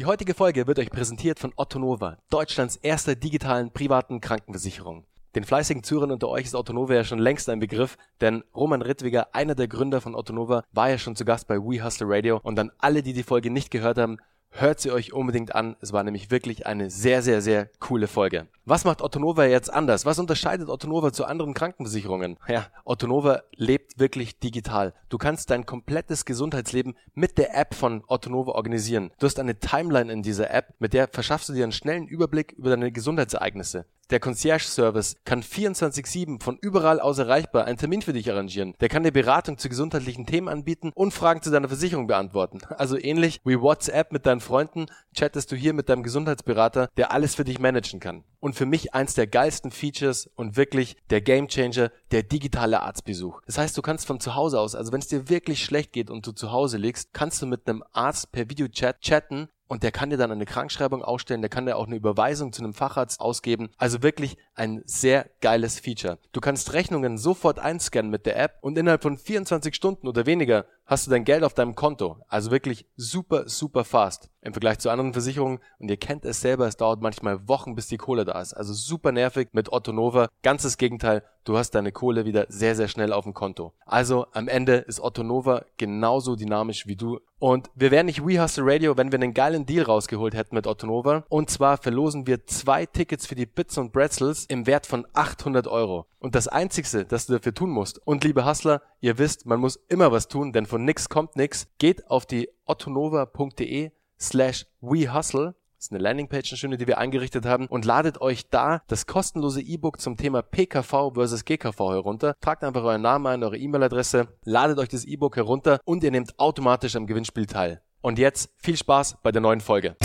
Die heutige Folge wird euch präsentiert von Otto Nova, Deutschlands erster digitalen privaten Krankenversicherung. Den fleißigen Zuhörern unter euch ist Otto Nova ja schon längst ein Begriff, denn Roman Rittwiger, einer der Gründer von Otto Nova, war ja schon zu Gast bei We Hustle Radio und an alle, die die Folge nicht gehört haben, Hört sie euch unbedingt an. Es war nämlich wirklich eine sehr, sehr, sehr coole Folge. Was macht Ottonova jetzt anders? Was unterscheidet Ottonova zu anderen Krankenversicherungen? Ja, Ottonova lebt wirklich digital. Du kannst dein komplettes Gesundheitsleben mit der App von Ottonova organisieren. Du hast eine Timeline in dieser App, mit der verschaffst du dir einen schnellen Überblick über deine Gesundheitsereignisse. Der Concierge-Service kann 24-7 von überall aus erreichbar einen Termin für dich arrangieren. Der kann dir Beratung zu gesundheitlichen Themen anbieten und Fragen zu deiner Versicherung beantworten. Also ähnlich wie WhatsApp mit deinen Freunden, chattest du hier mit deinem Gesundheitsberater, der alles für dich managen kann. Und für mich eins der geilsten Features und wirklich der Gamechanger, der digitale Arztbesuch. Das heißt, du kannst von zu Hause aus, also wenn es dir wirklich schlecht geht und du zu Hause liegst, kannst du mit einem Arzt per Videochat chatten und der kann dir dann eine Krankschreibung ausstellen, der kann dir auch eine Überweisung zu einem Facharzt ausgeben. Also wirklich ein sehr geiles Feature. Du kannst Rechnungen sofort einscannen mit der App und innerhalb von 24 Stunden oder weniger hast du dein Geld auf deinem Konto. Also wirklich super, super fast im Vergleich zu anderen Versicherungen. Und ihr kennt es selber, es dauert manchmal Wochen, bis die Kohle da ist. Also super nervig mit Otto Nova. Ganzes Gegenteil, du hast deine Kohle wieder sehr, sehr schnell auf dem Konto. Also am Ende ist Otto Nova genauso dynamisch wie du. Und wir wären nicht We Hustle Radio, wenn wir einen geilen Deal rausgeholt hätten mit Otto Nova. Und zwar verlosen wir zwei Tickets für die Bits und Bretzels im Wert von 800 Euro. Und das Einzigste, das du dafür tun musst, und liebe Hustler, ihr wisst, man muss immer was tun, denn von nix kommt nix, geht auf die ottonova.de slash wehustle das ist eine Landingpage, eine schöne, die wir eingerichtet haben und ladet euch da das kostenlose E-Book zum Thema PKV versus GKV herunter. Tragt einfach euren Namen ein, eure E-Mail-Adresse, ladet euch das E-Book herunter und ihr nehmt automatisch am Gewinnspiel teil. Und jetzt viel Spaß bei der neuen Folge.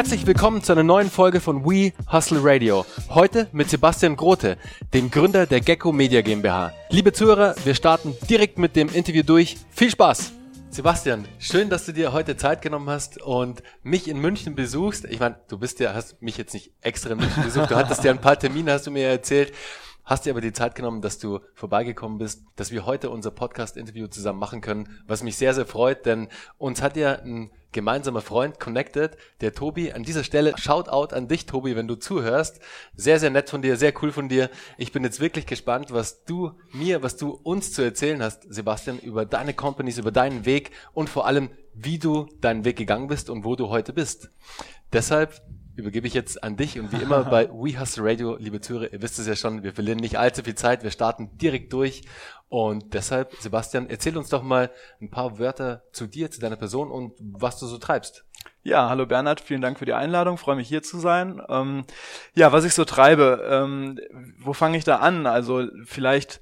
Herzlich willkommen zu einer neuen Folge von We Hustle Radio. Heute mit Sebastian Grote, dem Gründer der Gecko Media GmbH. Liebe Zuhörer, wir starten direkt mit dem Interview durch. Viel Spaß! Sebastian, schön, dass du dir heute Zeit genommen hast und mich in München besuchst. Ich meine, du bist ja, hast mich jetzt nicht extra in München besucht, du hattest ja ein paar Termine, hast du mir erzählt. Hast dir aber die Zeit genommen, dass du vorbeigekommen bist, dass wir heute unser Podcast-Interview zusammen machen können, was mich sehr, sehr freut, denn uns hat ja ein gemeinsamer Freund connected, der Tobi. An dieser Stelle Shoutout an dich, Tobi, wenn du zuhörst. Sehr, sehr nett von dir, sehr cool von dir. Ich bin jetzt wirklich gespannt, was du mir, was du uns zu erzählen hast, Sebastian, über deine Companies, über deinen Weg und vor allem, wie du deinen Weg gegangen bist und wo du heute bist. Deshalb übergebe ich jetzt an dich und wie immer bei We Hustle Radio, liebe Zuhörer, ihr wisst es ja schon, wir verlieren nicht allzu viel Zeit, wir starten direkt durch und deshalb, Sebastian, erzähl uns doch mal ein paar Wörter zu dir, zu deiner Person und was du so treibst. Ja, hallo Bernhard, vielen Dank für die Einladung, freue mich hier zu sein. Ähm, ja, was ich so treibe, ähm, wo fange ich da an? Also vielleicht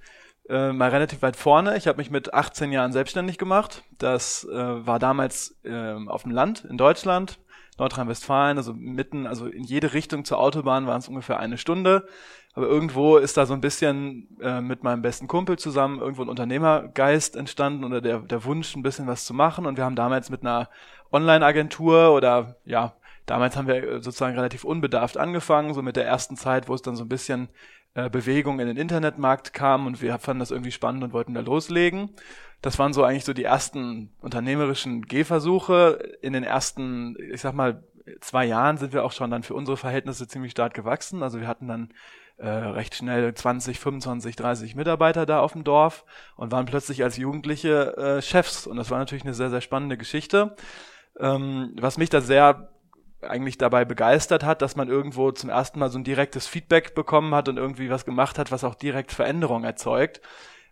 äh, mal relativ weit vorne. Ich habe mich mit 18 Jahren selbstständig gemacht. Das äh, war damals äh, auf dem Land in Deutschland, Nordrhein-Westfalen, also mitten, also in jede Richtung zur Autobahn waren es ungefähr eine Stunde. Aber irgendwo ist da so ein bisschen äh, mit meinem besten Kumpel zusammen irgendwo ein Unternehmergeist entstanden oder der, der Wunsch, ein bisschen was zu machen. Und wir haben damals mit einer Online-Agentur oder ja, damals haben wir sozusagen relativ unbedarft angefangen, so mit der ersten Zeit, wo es dann so ein bisschen äh, Bewegung in den Internetmarkt kam und wir fanden das irgendwie spannend und wollten da loslegen. Das waren so eigentlich so die ersten unternehmerischen Gehversuche. In den ersten, ich sag mal, zwei Jahren sind wir auch schon dann für unsere Verhältnisse ziemlich stark gewachsen. Also wir hatten dann äh, recht schnell 20, 25, 30 Mitarbeiter da auf dem Dorf und waren plötzlich als Jugendliche äh, Chefs. Und das war natürlich eine sehr, sehr spannende Geschichte. Ähm, was mich da sehr eigentlich dabei begeistert hat, dass man irgendwo zum ersten Mal so ein direktes Feedback bekommen hat und irgendwie was gemacht hat, was auch direkt Veränderung erzeugt.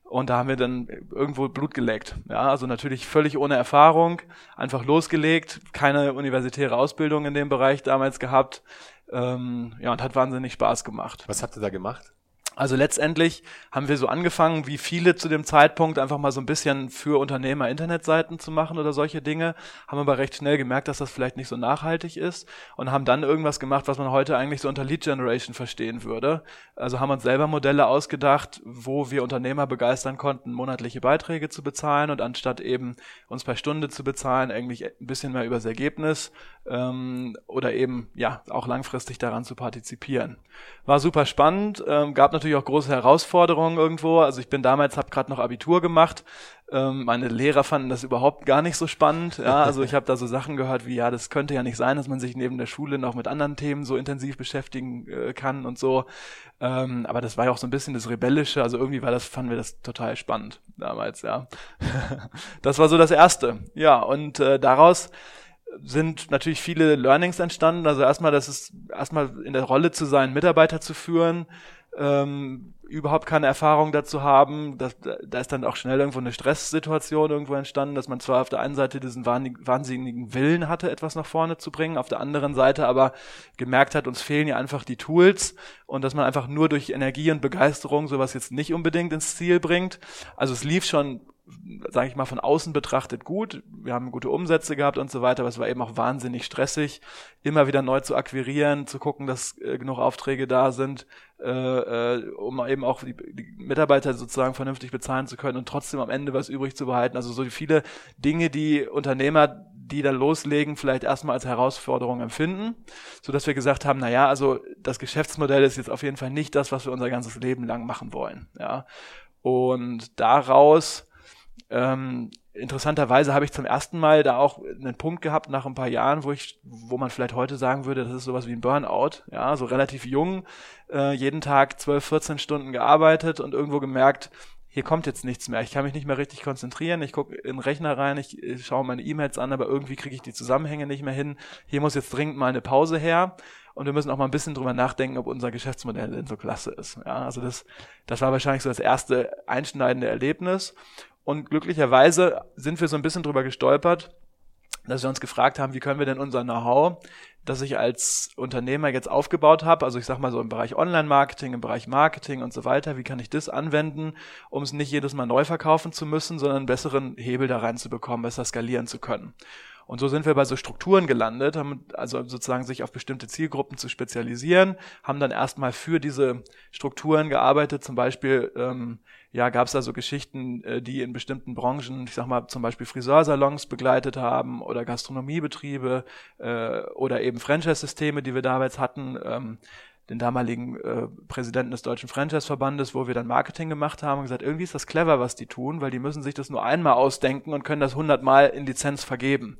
Und da haben wir dann irgendwo Blut geleckt. Ja, also natürlich völlig ohne Erfahrung, einfach losgelegt, keine universitäre Ausbildung in dem Bereich damals gehabt. Ähm, ja, und hat wahnsinnig Spaß gemacht. Was habt ihr da gemacht? Also letztendlich haben wir so angefangen, wie viele zu dem Zeitpunkt, einfach mal so ein bisschen für Unternehmer Internetseiten zu machen oder solche Dinge, haben aber recht schnell gemerkt, dass das vielleicht nicht so nachhaltig ist und haben dann irgendwas gemacht, was man heute eigentlich so unter Lead Generation verstehen würde. Also haben uns selber Modelle ausgedacht, wo wir Unternehmer begeistern konnten, monatliche Beiträge zu bezahlen und anstatt eben uns per Stunde zu bezahlen, eigentlich ein bisschen mehr übers Ergebnis ähm, oder eben ja auch langfristig daran zu partizipieren. War super spannend, ähm, gab natürlich natürlich auch große Herausforderungen irgendwo. Also ich bin damals, habe gerade noch Abitur gemacht. Ähm, meine Lehrer fanden das überhaupt gar nicht so spannend. Ja, also ich habe da so Sachen gehört wie, ja, das könnte ja nicht sein, dass man sich neben der Schule noch mit anderen Themen so intensiv beschäftigen äh, kann und so. Ähm, aber das war ja auch so ein bisschen das Rebellische. Also irgendwie war das, fanden wir das total spannend damals, ja. das war so das Erste. Ja, und äh, daraus sind natürlich viele Learnings entstanden. Also erstmal, das ist erstmal in der Rolle zu sein, Mitarbeiter zu führen, ähm, überhaupt keine Erfahrung dazu haben. Das, da ist dann auch schnell irgendwo eine Stresssituation irgendwo entstanden, dass man zwar auf der einen Seite diesen wahnsinnigen Willen hatte, etwas nach vorne zu bringen, auf der anderen Seite aber gemerkt hat, uns fehlen ja einfach die Tools und dass man einfach nur durch Energie und Begeisterung sowas jetzt nicht unbedingt ins Ziel bringt. Also es lief schon sage ich mal, von außen betrachtet gut. Wir haben gute Umsätze gehabt und so weiter, aber es war eben auch wahnsinnig stressig, immer wieder neu zu akquirieren, zu gucken, dass äh, genug Aufträge da sind, äh, äh, um eben auch die, die, Mitarbeiter sozusagen vernünftig bezahlen zu können und trotzdem am Ende was übrig zu behalten. Also so viele Dinge, die Unternehmer, die dann loslegen, vielleicht erstmal als Herausforderung empfinden, so dass wir gesagt haben, na ja, also das Geschäftsmodell ist jetzt auf jeden Fall nicht das, was wir unser ganzes Leben lang machen wollen. Ja. Und daraus ähm, interessanterweise habe ich zum ersten Mal da auch einen Punkt gehabt nach ein paar Jahren, wo ich, wo man vielleicht heute sagen würde, das ist sowas wie ein Burnout, ja, so relativ jung, äh, jeden Tag 12, 14 Stunden gearbeitet und irgendwo gemerkt, hier kommt jetzt nichts mehr. Ich kann mich nicht mehr richtig konzentrieren. Ich gucke in den Rechner rein, ich, ich schaue meine E-Mails an, aber irgendwie kriege ich die Zusammenhänge nicht mehr hin. Hier muss jetzt dringend mal eine Pause her. Und wir müssen auch mal ein bisschen drüber nachdenken, ob unser Geschäftsmodell denn so klasse ist. Ja, also das, das war wahrscheinlich so das erste einschneidende Erlebnis. Und glücklicherweise sind wir so ein bisschen drüber gestolpert, dass wir uns gefragt haben, wie können wir denn unser Know-how, das ich als Unternehmer jetzt aufgebaut habe, also ich sag mal so im Bereich Online-Marketing, im Bereich Marketing und so weiter, wie kann ich das anwenden, um es nicht jedes Mal neu verkaufen zu müssen, sondern einen besseren Hebel da reinzubekommen, besser skalieren zu können. Und so sind wir bei so Strukturen gelandet, haben also sozusagen sich auf bestimmte Zielgruppen zu spezialisieren, haben dann erstmal für diese Strukturen gearbeitet, zum Beispiel ähm, ja, gab es da so Geschichten, äh, die in bestimmten Branchen, ich sag mal zum Beispiel Friseursalons begleitet haben oder Gastronomiebetriebe äh, oder eben Franchise-Systeme, die wir damals hatten, ähm, den damaligen äh, Präsidenten des Deutschen Franchise-Verbandes, wo wir dann Marketing gemacht haben und gesagt, irgendwie ist das clever, was die tun, weil die müssen sich das nur einmal ausdenken und können das hundertmal in Lizenz vergeben.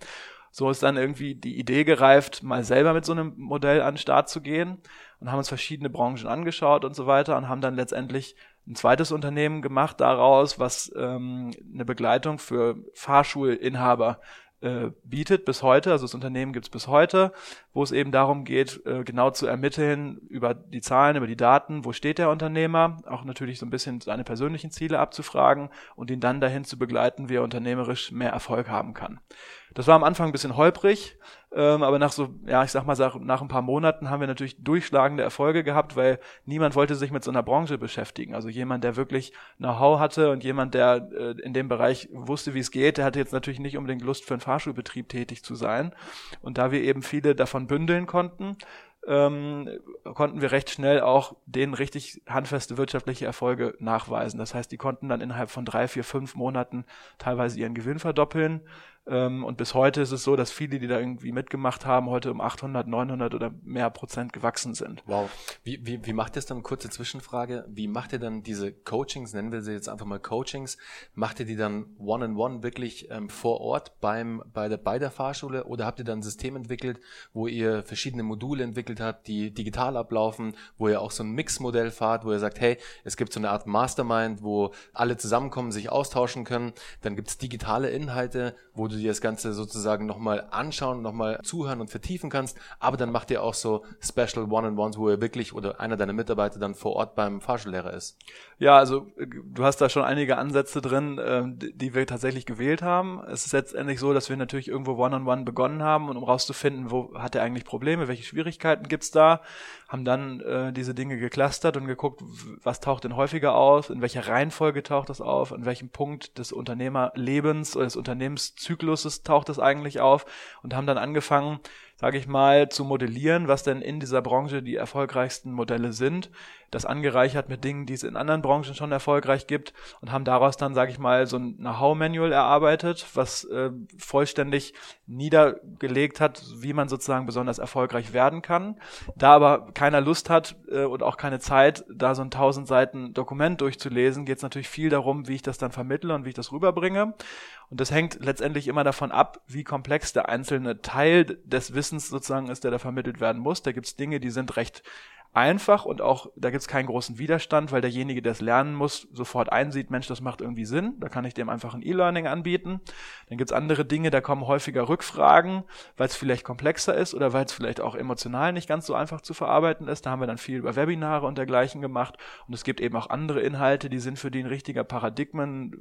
So ist dann irgendwie die Idee gereift, mal selber mit so einem Modell an den Start zu gehen und haben uns verschiedene Branchen angeschaut und so weiter und haben dann letztendlich ein zweites Unternehmen gemacht daraus, was ähm, eine Begleitung für Fahrschulinhaber äh, bietet bis heute, also das Unternehmen gibt es bis heute, wo es eben darum geht, äh, genau zu ermitteln über die Zahlen, über die Daten, wo steht der Unternehmer, auch natürlich so ein bisschen seine persönlichen Ziele abzufragen und ihn dann dahin zu begleiten, wie er unternehmerisch mehr Erfolg haben kann. Das war am Anfang ein bisschen holprig, ähm, aber nach so, ja, ich sag mal, nach ein paar Monaten haben wir natürlich durchschlagende Erfolge gehabt, weil niemand wollte sich mit so einer Branche beschäftigen. Also jemand, der wirklich Know-how hatte und jemand, der äh, in dem Bereich wusste, wie es geht, der hatte jetzt natürlich nicht unbedingt Lust für einen Fahrschulbetrieb tätig zu sein. Und da wir eben viele davon bündeln konnten, ähm, konnten wir recht schnell auch denen richtig handfeste wirtschaftliche Erfolge nachweisen. Das heißt, die konnten dann innerhalb von drei, vier, fünf Monaten teilweise ihren Gewinn verdoppeln und bis heute ist es so, dass viele, die da irgendwie mitgemacht haben, heute um 800, 900 oder mehr Prozent gewachsen sind. Wow. Wie, wie, wie macht ihr es dann? Kurze Zwischenfrage. Wie macht ihr dann diese Coachings, nennen wir sie jetzt einfach mal Coachings, macht ihr die dann one-on-one -on -one wirklich ähm, vor Ort beim, bei, der, bei der Fahrschule oder habt ihr dann ein System entwickelt, wo ihr verschiedene Module entwickelt habt, die digital ablaufen, wo ihr auch so ein Mix-Modell fahrt, wo ihr sagt, hey, es gibt so eine Art Mastermind, wo alle zusammenkommen, sich austauschen können. Dann gibt es digitale Inhalte, wo du du dir das Ganze sozusagen nochmal anschauen, nochmal zuhören und vertiefen kannst. Aber dann macht ihr auch so Special One-on-Ones, wo ihr wirklich oder einer deiner Mitarbeiter dann vor Ort beim Fahrschullehrer ist. Ja, also du hast da schon einige Ansätze drin, ähm, die wir tatsächlich gewählt haben. Es ist letztendlich so, dass wir natürlich irgendwo One-on-One -on -one begonnen haben und um rauszufinden, wo hat er eigentlich Probleme, welche Schwierigkeiten gibt's da, haben dann äh, diese Dinge geclustert und geguckt, was taucht denn häufiger auf, in welcher Reihenfolge taucht das auf, an welchem Punkt des Unternehmerlebens oder des Unternehmenszykluses taucht das eigentlich auf und haben dann angefangen, sage ich mal, zu modellieren, was denn in dieser Branche die erfolgreichsten Modelle sind, das angereichert mit Dingen, die es in anderen Branchen schon erfolgreich gibt und haben daraus dann, sage ich mal, so ein Know-how-Manual erarbeitet, was äh, vollständig niedergelegt hat, wie man sozusagen besonders erfolgreich werden kann. Da aber keiner Lust hat äh, und auch keine Zeit, da so ein 1000 Seiten Dokument durchzulesen, geht es natürlich viel darum, wie ich das dann vermittle und wie ich das rüberbringe. Und das hängt letztendlich immer davon ab, wie komplex der einzelne Teil des Wissens sozusagen ist, der da vermittelt werden muss. Da gibt es Dinge, die sind recht einfach und auch da gibt es keinen großen Widerstand, weil derjenige, der es lernen muss, sofort einsieht, Mensch, das macht irgendwie Sinn, da kann ich dem einfach ein E-Learning anbieten. Dann gibt es andere Dinge, da kommen häufiger Rückfragen, weil es vielleicht komplexer ist oder weil es vielleicht auch emotional nicht ganz so einfach zu verarbeiten ist. Da haben wir dann viel über Webinare und dergleichen gemacht und es gibt eben auch andere Inhalte, die sind für die ein richtiger Paradigmen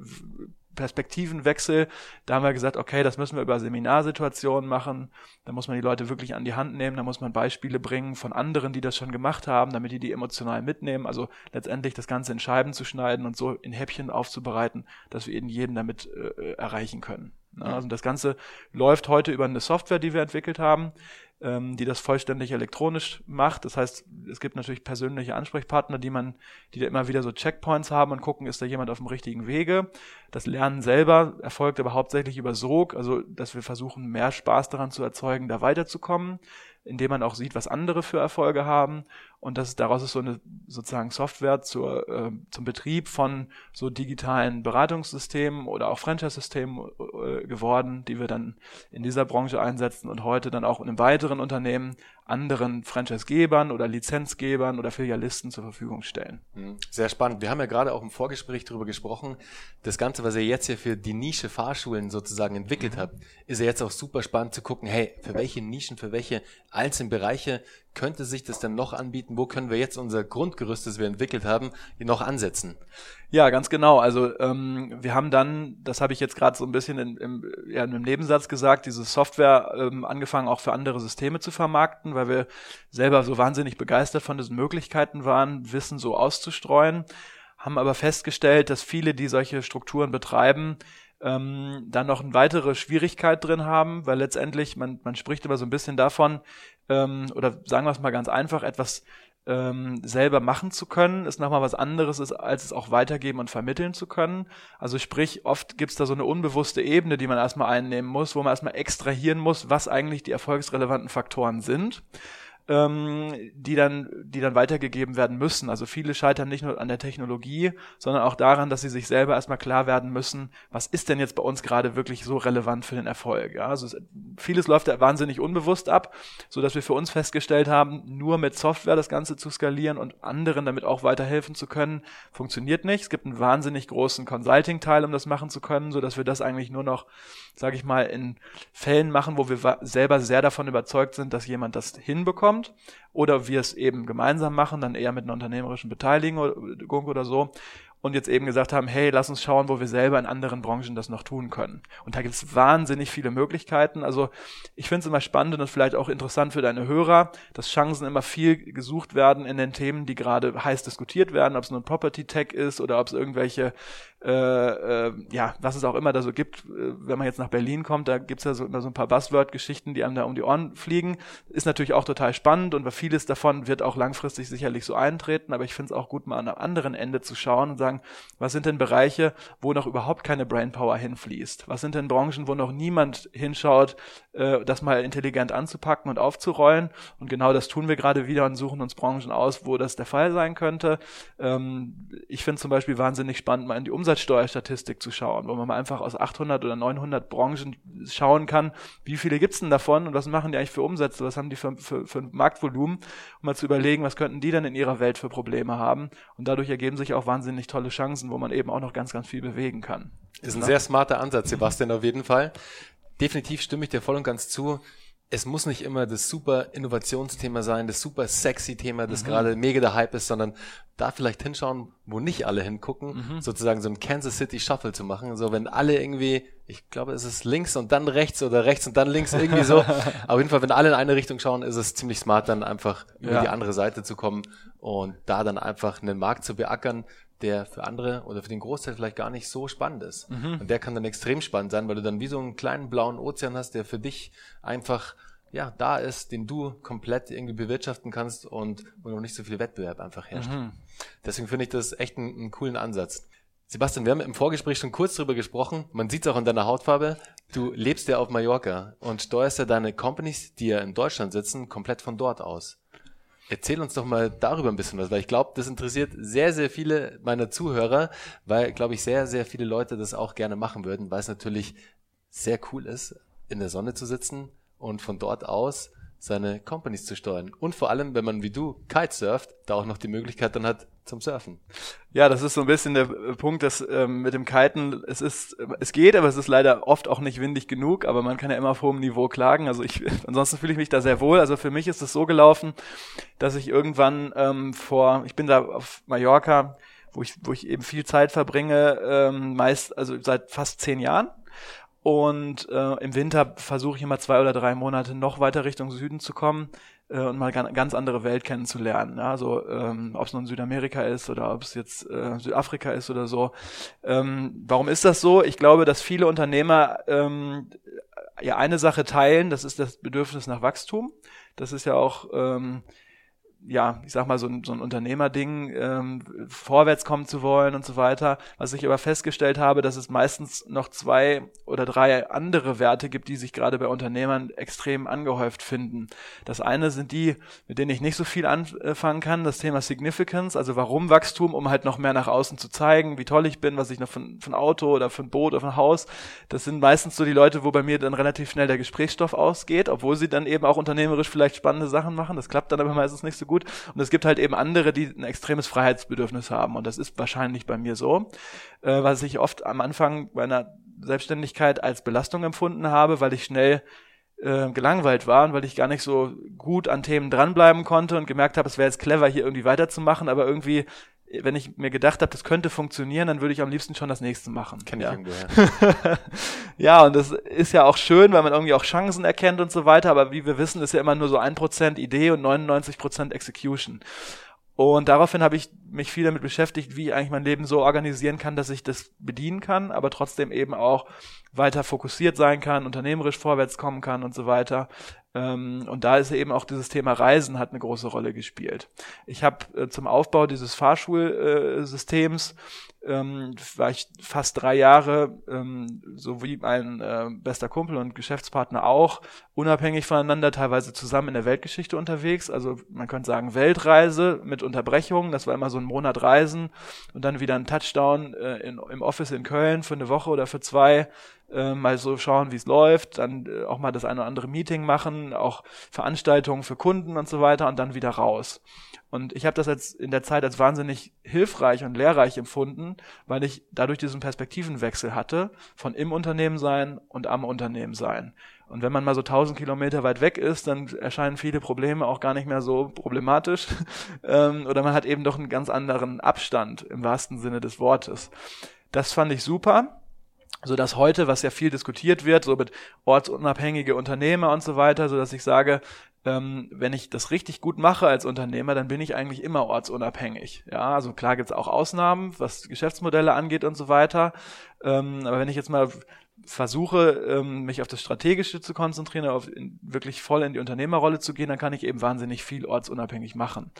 Perspektivenwechsel. Da haben wir gesagt, okay, das müssen wir über Seminarsituationen machen. Da muss man die Leute wirklich an die Hand nehmen. Da muss man Beispiele bringen von anderen, die das schon gemacht haben, damit die die emotional mitnehmen. Also letztendlich das Ganze in Scheiben zu schneiden und so in Häppchen aufzubereiten, dass wir eben jeden damit äh, erreichen können. Also das Ganze läuft heute über eine Software, die wir entwickelt haben ähm, die das vollständig elektronisch macht. Das heißt, es gibt natürlich persönliche Ansprechpartner, die man, die da immer wieder so Checkpoints haben und gucken, ist da jemand auf dem richtigen Wege. Das Lernen selber erfolgt aber hauptsächlich über Sog, also dass wir versuchen, mehr Spaß daran zu erzeugen, da weiterzukommen indem man auch sieht, was andere für Erfolge haben. Und das, daraus ist so eine sozusagen Software zur, äh, zum Betrieb von so digitalen Beratungssystemen oder auch Franchise-Systemen äh, geworden, die wir dann in dieser Branche einsetzen und heute dann auch in einem weiteren Unternehmen anderen Franchise-Gebern oder Lizenzgebern oder Filialisten zur Verfügung stellen. Mhm. Sehr spannend. Wir haben ja gerade auch im Vorgespräch darüber gesprochen. Das Ganze, was ihr jetzt hier für die Nische Fahrschulen sozusagen entwickelt mhm. habt, ist ja jetzt auch super spannend zu gucken, hey, für welche Nischen, für welche einzelnen Bereiche könnte sich das denn noch anbieten? Wo können wir jetzt unser Grundgerüst, das wir entwickelt haben, noch ansetzen? Ja, ganz genau. Also ähm, wir haben dann, das habe ich jetzt gerade so ein bisschen in, im, ja, in einem Nebensatz gesagt, diese Software ähm, angefangen auch für andere Systeme zu vermarkten, weil wir selber so wahnsinnig begeistert von diesen Möglichkeiten waren, Wissen so auszustreuen, haben aber festgestellt, dass viele, die solche Strukturen betreiben, ähm, dann noch eine weitere Schwierigkeit drin haben, weil letztendlich, man, man spricht immer so ein bisschen davon, ähm, oder sagen wir es mal ganz einfach, etwas ähm, selber machen zu können, ist nochmal was anderes, ist, als es auch weitergeben und vermitteln zu können. Also sprich, oft gibt's da so eine unbewusste Ebene, die man erstmal einnehmen muss, wo man erstmal extrahieren muss, was eigentlich die erfolgsrelevanten Faktoren sind ähm, die dann, die dann weitergegeben werden müssen. Also viele scheitern nicht nur an der Technologie, sondern auch daran, dass sie sich selber erstmal klar werden müssen, was ist denn jetzt bei uns gerade wirklich so relevant für den Erfolg. Ja? Also es, vieles läuft ja wahnsinnig unbewusst ab, so dass wir für uns festgestellt haben, nur mit Software das Ganze zu skalieren und anderen damit auch weiterhelfen zu können, funktioniert nicht. Es gibt einen wahnsinnig großen Consulting-Teil, um das machen zu können, so dass wir das eigentlich nur noch, sage ich mal, in Fällen machen, wo wir selber sehr davon überzeugt sind, dass jemand das hinbekommt kommt oder wir es eben gemeinsam machen, dann eher mit einer unternehmerischen Beteiligung oder so und jetzt eben gesagt haben, hey, lass uns schauen, wo wir selber in anderen Branchen das noch tun können. Und da gibt es wahnsinnig viele Möglichkeiten. Also ich finde es immer spannend und vielleicht auch interessant für deine Hörer, dass Chancen immer viel gesucht werden in den Themen, die gerade heiß diskutiert werden, ob es nun Property Tech ist oder ob es irgendwelche äh, äh, ja, was es auch immer da so gibt, äh, wenn man jetzt nach Berlin kommt, da gibt's ja so immer so ein paar Buzzword-Geschichten, die einem da um die Ohren fliegen. Ist natürlich auch total spannend und vieles davon wird auch langfristig sicherlich so eintreten, aber ich finde es auch gut, mal an einem anderen Ende zu schauen und sagen, was sind denn Bereiche, wo noch überhaupt keine Brainpower hinfließt? Was sind denn Branchen, wo noch niemand hinschaut, äh, das mal intelligent anzupacken und aufzurollen? Und genau das tun wir gerade wieder und suchen uns Branchen aus, wo das der Fall sein könnte. Ähm, ich finde zum Beispiel wahnsinnig spannend, mal in die Umsetzung Umsatzsteuerstatistik zu schauen, wo man mal einfach aus 800 oder 900 Branchen schauen kann, wie viele gibt's denn davon und was machen die eigentlich für Umsätze, was haben die für, für, für Marktvolumen, um mal zu überlegen, was könnten die denn in ihrer Welt für Probleme haben. Und dadurch ergeben sich auch wahnsinnig tolle Chancen, wo man eben auch noch ganz, ganz viel bewegen kann. Ist ein ja? sehr smarter Ansatz, Sebastian, auf jeden Fall. Definitiv stimme ich dir voll und ganz zu es muss nicht immer das super Innovationsthema sein, das super sexy Thema, das mhm. gerade mega der Hype ist, sondern da vielleicht hinschauen, wo nicht alle hingucken, mhm. sozusagen so ein Kansas City Shuffle zu machen. So, wenn alle irgendwie, ich glaube, es ist links und dann rechts oder rechts und dann links irgendwie so. Auf jeden Fall, wenn alle in eine Richtung schauen, ist es ziemlich smart, dann einfach über ja. die andere Seite zu kommen und da dann einfach einen Markt zu beackern, der für andere oder für den Großteil vielleicht gar nicht so spannend ist. Mhm. Und der kann dann extrem spannend sein, weil du dann wie so einen kleinen blauen Ozean hast, der für dich einfach ja, da ist, den du komplett irgendwie bewirtschaften kannst und wo noch nicht so viel Wettbewerb einfach herrscht. Mhm. Deswegen finde ich das echt einen, einen coolen Ansatz. Sebastian, wir haben im Vorgespräch schon kurz drüber gesprochen. Man sieht es auch an deiner Hautfarbe. Du lebst ja auf Mallorca und steuerst ja deine Companies, die ja in Deutschland sitzen, komplett von dort aus. Erzähl uns doch mal darüber ein bisschen was, weil ich glaube, das interessiert sehr, sehr viele meiner Zuhörer, weil, glaube ich, sehr, sehr viele Leute das auch gerne machen würden, weil es natürlich sehr cool ist, in der Sonne zu sitzen und von dort aus seine Companies zu steuern. Und vor allem, wenn man wie du Kitesurft, da auch noch die Möglichkeit dann hat zum Surfen. Ja, das ist so ein bisschen der Punkt, dass ähm, mit dem Kiten, es ist, es geht, aber es ist leider oft auch nicht windig genug, aber man kann ja immer auf hohem Niveau klagen. Also ich, ansonsten fühle ich mich da sehr wohl. Also für mich ist es so gelaufen, dass ich irgendwann ähm, vor, ich bin da auf Mallorca, wo ich, wo ich eben viel Zeit verbringe, ähm, meist, also seit fast zehn Jahren und äh, im Winter versuche ich immer zwei oder drei Monate noch weiter Richtung Süden zu kommen äh, und mal ganz, andere Welt kennenzulernen. Ja? Also ähm, ob es nun Südamerika ist oder ob es jetzt äh, Südafrika ist oder so. Ähm, warum ist das so? Ich glaube, dass viele Unternehmer ähm, ja eine Sache teilen, das ist das Bedürfnis nach Wachstum. Das ist ja auch ähm, ja, ich sag mal, so ein, so ein Unternehmerding, ähm, vorwärts kommen zu wollen und so weiter. Was ich aber festgestellt habe, dass es meistens noch zwei oder drei andere Werte gibt, die sich gerade bei Unternehmern extrem angehäuft finden. Das eine sind die, mit denen ich nicht so viel anfangen kann, das Thema Significance, also warum Wachstum, um halt noch mehr nach außen zu zeigen, wie toll ich bin, was ich noch von, von Auto oder von Boot oder von Haus. Das sind meistens so die Leute, wo bei mir dann relativ schnell der Gesprächsstoff ausgeht, obwohl sie dann eben auch unternehmerisch vielleicht spannende Sachen machen. Das klappt dann aber meistens nicht so gut gut. Und es gibt halt eben andere, die ein extremes Freiheitsbedürfnis haben. Und das ist wahrscheinlich bei mir so, äh, was ich oft am Anfang meiner Selbstständigkeit als Belastung empfunden habe, weil ich schnell äh, gelangweilt war und weil ich gar nicht so gut an Themen dranbleiben konnte und gemerkt habe, es wäre jetzt clever, hier irgendwie weiterzumachen, aber irgendwie wenn ich mir gedacht habe, das könnte funktionieren, dann würde ich am liebsten schon das nächste machen. Kenn ja. ich irgendwo, ja. ja, und das ist ja auch schön, weil man irgendwie auch Chancen erkennt und so weiter, aber wie wir wissen, ist ja immer nur so ein Prozent Idee und 99 Prozent Execution. Und daraufhin habe ich mich viel damit beschäftigt, wie ich eigentlich mein Leben so organisieren kann, dass ich das bedienen kann, aber trotzdem eben auch weiter fokussiert sein kann, unternehmerisch vorwärts kommen kann und so weiter. Ähm, und da ist eben auch dieses Thema Reisen hat eine große Rolle gespielt. Ich habe äh, zum Aufbau dieses Fahrschulsystems ähm, war ich fast drei Jahre, ähm, so wie mein äh, bester Kumpel und Geschäftspartner auch, unabhängig voneinander, teilweise zusammen in der Weltgeschichte unterwegs. Also man könnte sagen Weltreise mit Unterbrechungen. Das war immer so ein Monat Reisen und dann wieder ein Touchdown äh, in, im Office in Köln für eine Woche oder für zwei. Äh, mal so schauen, wie es läuft, dann äh, auch mal das eine oder andere Meeting machen, auch Veranstaltungen für Kunden und so weiter und dann wieder raus. Und ich habe das jetzt in der Zeit als wahnsinnig hilfreich und lehrreich empfunden, weil ich dadurch diesen Perspektivenwechsel hatte von im Unternehmen sein und am Unternehmen sein. Und wenn man mal so 1000 Kilometer weit weg ist, dann erscheinen viele Probleme auch gar nicht mehr so problematisch. Ähm, oder man hat eben doch einen ganz anderen Abstand im wahrsten Sinne des Wortes. Das fand ich super so dass heute, was ja viel diskutiert wird, so mit ortsunabhängige Unternehmer und so weiter, so dass ich sage, ähm, wenn ich das richtig gut mache als Unternehmer, dann bin ich eigentlich immer ortsunabhängig. Ja, also klar gibt's auch Ausnahmen, was Geschäftsmodelle angeht und so weiter. Ähm, aber wenn ich jetzt mal versuche, ähm, mich auf das Strategische zu konzentrieren, auf in, wirklich voll in die Unternehmerrolle zu gehen, dann kann ich eben wahnsinnig viel ortsunabhängig machen.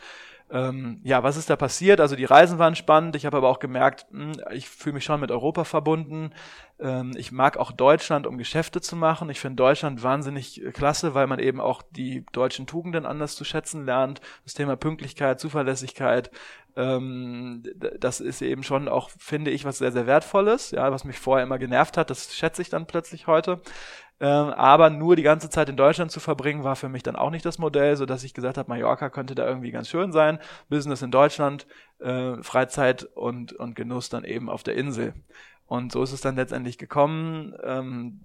Ähm, ja, was ist da passiert? Also die Reisen waren spannend. Ich habe aber auch gemerkt, mh, hm, ich fühle mich schon mit Europa verbunden. Ähm, ich mag auch Deutschland, um Geschäfte zu machen. Ich finde Deutschland wahnsinnig äh, klasse, weil man eben auch die deutschen Tugenden anders zu schätzen lernt. Das Thema Pünktlichkeit, Zuverlässigkeit, ähm, das ist eben schon auch, finde ich, was sehr, sehr wertvolles. Ja, was mich vorher immer genervt hat, das schätze ich dann plötzlich heute. Ähm, aber nur die ganze Zeit in Deutschland zu verbringen, war für mich dann auch nicht das Modell, so dass ich gesagt habe, Mallorca könnte da irgendwie ganz schön sein. Business in Deutschland, äh, Freizeit und, und Genuss dann eben auf der Insel. Und so ist es dann letztendlich gekommen. Ähm,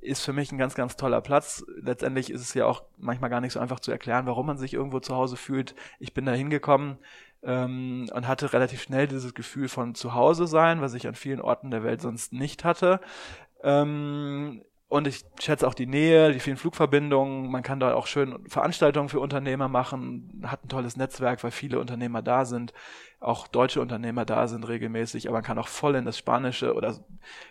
ist für mich ein ganz, ganz toller Platz. Letztendlich ist es ja auch manchmal gar nicht so einfach zu erklären, warum man sich irgendwo zu Hause fühlt. Ich bin da hingekommen ähm, und hatte relativ schnell dieses Gefühl von zu Hause sein, was ich an vielen Orten der Welt sonst nicht hatte. Ähm, und ich schätze auch die Nähe, die vielen Flugverbindungen. Man kann da auch schön Veranstaltungen für Unternehmer machen, hat ein tolles Netzwerk, weil viele Unternehmer da sind, auch deutsche Unternehmer da sind regelmäßig, aber man kann auch voll in das spanische oder,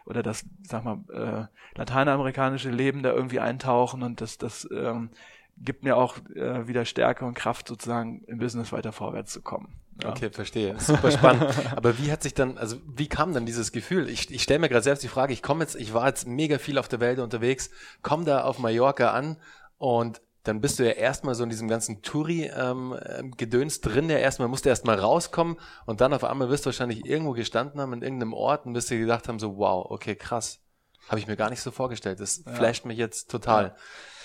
oder das, sag mal, äh, lateinamerikanische Leben da irgendwie eintauchen und das, das ähm, gibt mir auch äh, wieder Stärke und Kraft, sozusagen im Business weiter vorwärts zu kommen. Ja. Okay, verstehe. Super spannend. Aber wie hat sich dann, also wie kam dann dieses Gefühl? Ich, ich stelle mir gerade selbst die Frage, ich komme jetzt, ich war jetzt mega viel auf der Welt unterwegs, komme da auf Mallorca an und dann bist du ja erstmal so in diesem ganzen Touri-Gedöns ähm, drin, ja erstmal, musst du erstmal rauskommen und dann auf einmal wirst du wahrscheinlich irgendwo gestanden haben in irgendeinem Ort und wirst dir gedacht haben, so wow, okay, krass. Habe ich mir gar nicht so vorgestellt. Das ja. flasht mich jetzt total.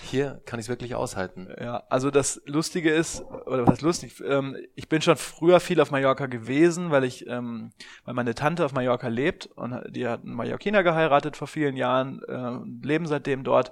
Hier kann ich es wirklich aushalten. Ja, also das Lustige ist, oder was ist lustig, ähm, ich bin schon früher viel auf Mallorca gewesen, weil ich, ähm, weil meine Tante auf Mallorca lebt und die hat einen Mallorquiner geheiratet vor vielen Jahren, äh, leben seitdem dort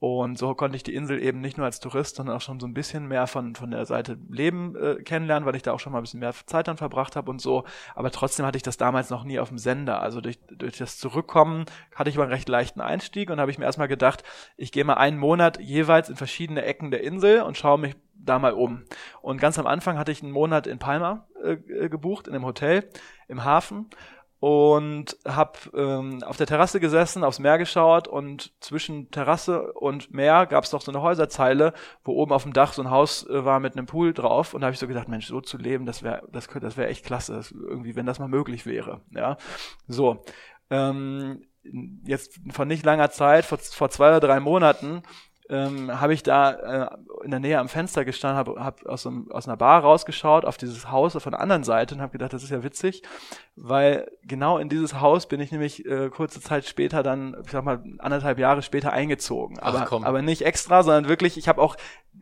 und so konnte ich die Insel eben nicht nur als Tourist, sondern auch schon so ein bisschen mehr von, von der Seite Leben äh, kennenlernen, weil ich da auch schon mal ein bisschen mehr Zeit dann verbracht habe und so. Aber trotzdem hatte ich das damals noch nie auf dem Sender. Also durch, durch das Zurückkommen hatte ich aber einen recht leichten Einstieg und habe ich mir erstmal gedacht, ich gehe mal einen Monat jeweils in verschiedene Ecken der Insel und schaue mich da mal um. Und ganz am Anfang hatte ich einen Monat in Palma äh, gebucht, in einem Hotel im Hafen und habe ähm, auf der Terrasse gesessen, aufs Meer geschaut und zwischen Terrasse und Meer gab es noch so eine Häuserzeile, wo oben auf dem Dach so ein Haus äh, war mit einem Pool drauf und da habe ich so gedacht, Mensch, so zu leben, das wäre das könnte das wäre echt klasse, das, irgendwie, wenn das mal möglich wäre, ja. So. Ähm, jetzt vor nicht langer Zeit, vor, vor zwei oder drei Monaten, ähm, habe ich da äh, in der Nähe am Fenster gestanden, habe hab aus, einem, aus einer Bar rausgeschaut auf dieses Haus von der anderen Seite und habe gedacht, das ist ja witzig, weil genau in dieses Haus bin ich nämlich äh, kurze Zeit später dann, ich sag mal anderthalb Jahre später eingezogen. Aber, Ach, aber nicht extra, sondern wirklich, ich habe auch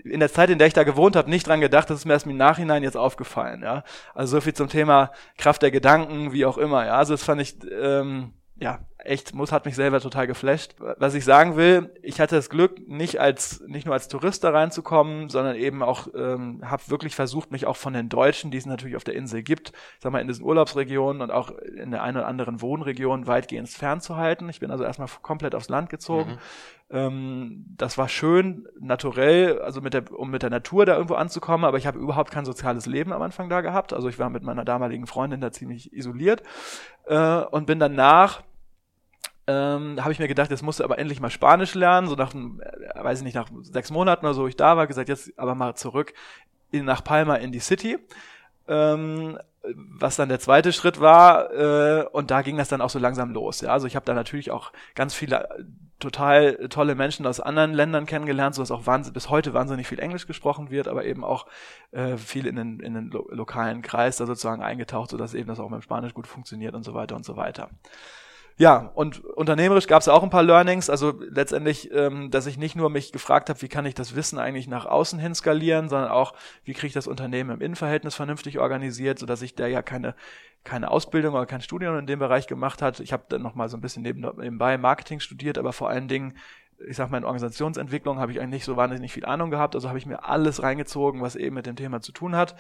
in der Zeit, in der ich da gewohnt habe, nicht dran gedacht, das ist mir erst im Nachhinein jetzt aufgefallen. Ja, Also so viel zum Thema Kraft der Gedanken, wie auch immer. Ja, Also das fand ich... Ähm, ja, echt, muss, hat mich selber total geflasht. Was ich sagen will, ich hatte das Glück, nicht als, nicht nur als Tourist da reinzukommen, sondern eben auch, ähm, habe wirklich versucht, mich auch von den Deutschen, die es natürlich auf der Insel gibt, sag mal, in diesen Urlaubsregionen und auch in der einen oder anderen Wohnregion weitgehend fernzuhalten. Ich bin also erstmal komplett aufs Land gezogen. Mhm. Ähm, das war schön, naturell, also mit der, um mit der Natur da irgendwo anzukommen, aber ich habe überhaupt kein soziales Leben am Anfang da gehabt. Also ich war mit meiner damaligen Freundin da ziemlich isoliert äh, und bin danach ähm, habe ich mir gedacht, jetzt musst du aber endlich mal Spanisch lernen, so nach, äh, weiß ich nicht, nach sechs Monaten oder so, ich da war, gesagt, jetzt aber mal zurück in, nach Palma in die City. Ähm, was dann der zweite Schritt war, äh, und da ging das dann auch so langsam los. Ja? Also ich habe da natürlich auch ganz viele äh, total tolle Menschen aus anderen Ländern kennengelernt, so dass auch bis heute wahnsinnig viel Englisch gesprochen wird, aber eben auch äh, viel in den, in den lo lokalen Kreis da sozusagen eingetaucht, so dass eben das auch mit dem Spanisch gut funktioniert und so weiter und so weiter. Ja, und unternehmerisch gab es auch ein paar Learnings. Also letztendlich, ähm, dass ich nicht nur mich gefragt habe, wie kann ich das Wissen eigentlich nach außen hin skalieren, sondern auch, wie kriege ich das Unternehmen im Innenverhältnis vernünftig organisiert, sodass ich der ja keine keine Ausbildung oder kein Studium in dem Bereich gemacht hat. Ich habe dann noch mal so ein bisschen nebenbei Marketing studiert, aber vor allen Dingen ich sag mal, in Organisationsentwicklung habe ich eigentlich nicht so wahnsinnig viel Ahnung gehabt, also habe ich mir alles reingezogen, was eben mit dem Thema zu tun hat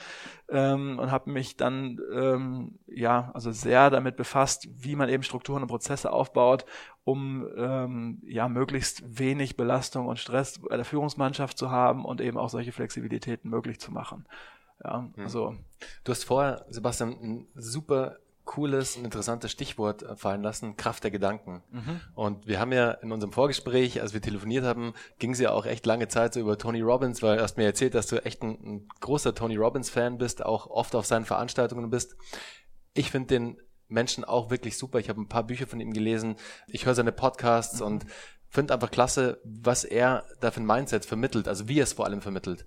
ähm, und habe mich dann ähm, ja also sehr damit befasst, wie man eben Strukturen und Prozesse aufbaut, um ähm, ja möglichst wenig Belastung und Stress bei der Führungsmannschaft zu haben und eben auch solche Flexibilitäten möglich zu machen. Ja, hm. also du hast vorher Sebastian ein super cooles und interessantes Stichwort äh, fallen lassen, Kraft der Gedanken. Mhm. Und wir haben ja in unserem Vorgespräch, als wir telefoniert haben, ging es ja auch echt lange Zeit so über Tony Robbins, weil du hast mir erzählt, dass du echt ein, ein großer Tony Robbins-Fan bist, auch oft auf seinen Veranstaltungen bist. Ich finde den Menschen auch wirklich super. Ich habe ein paar Bücher von ihm gelesen. Ich höre seine Podcasts mhm. und finde einfach klasse, was er da für ein Mindset vermittelt, also wie er es vor allem vermittelt.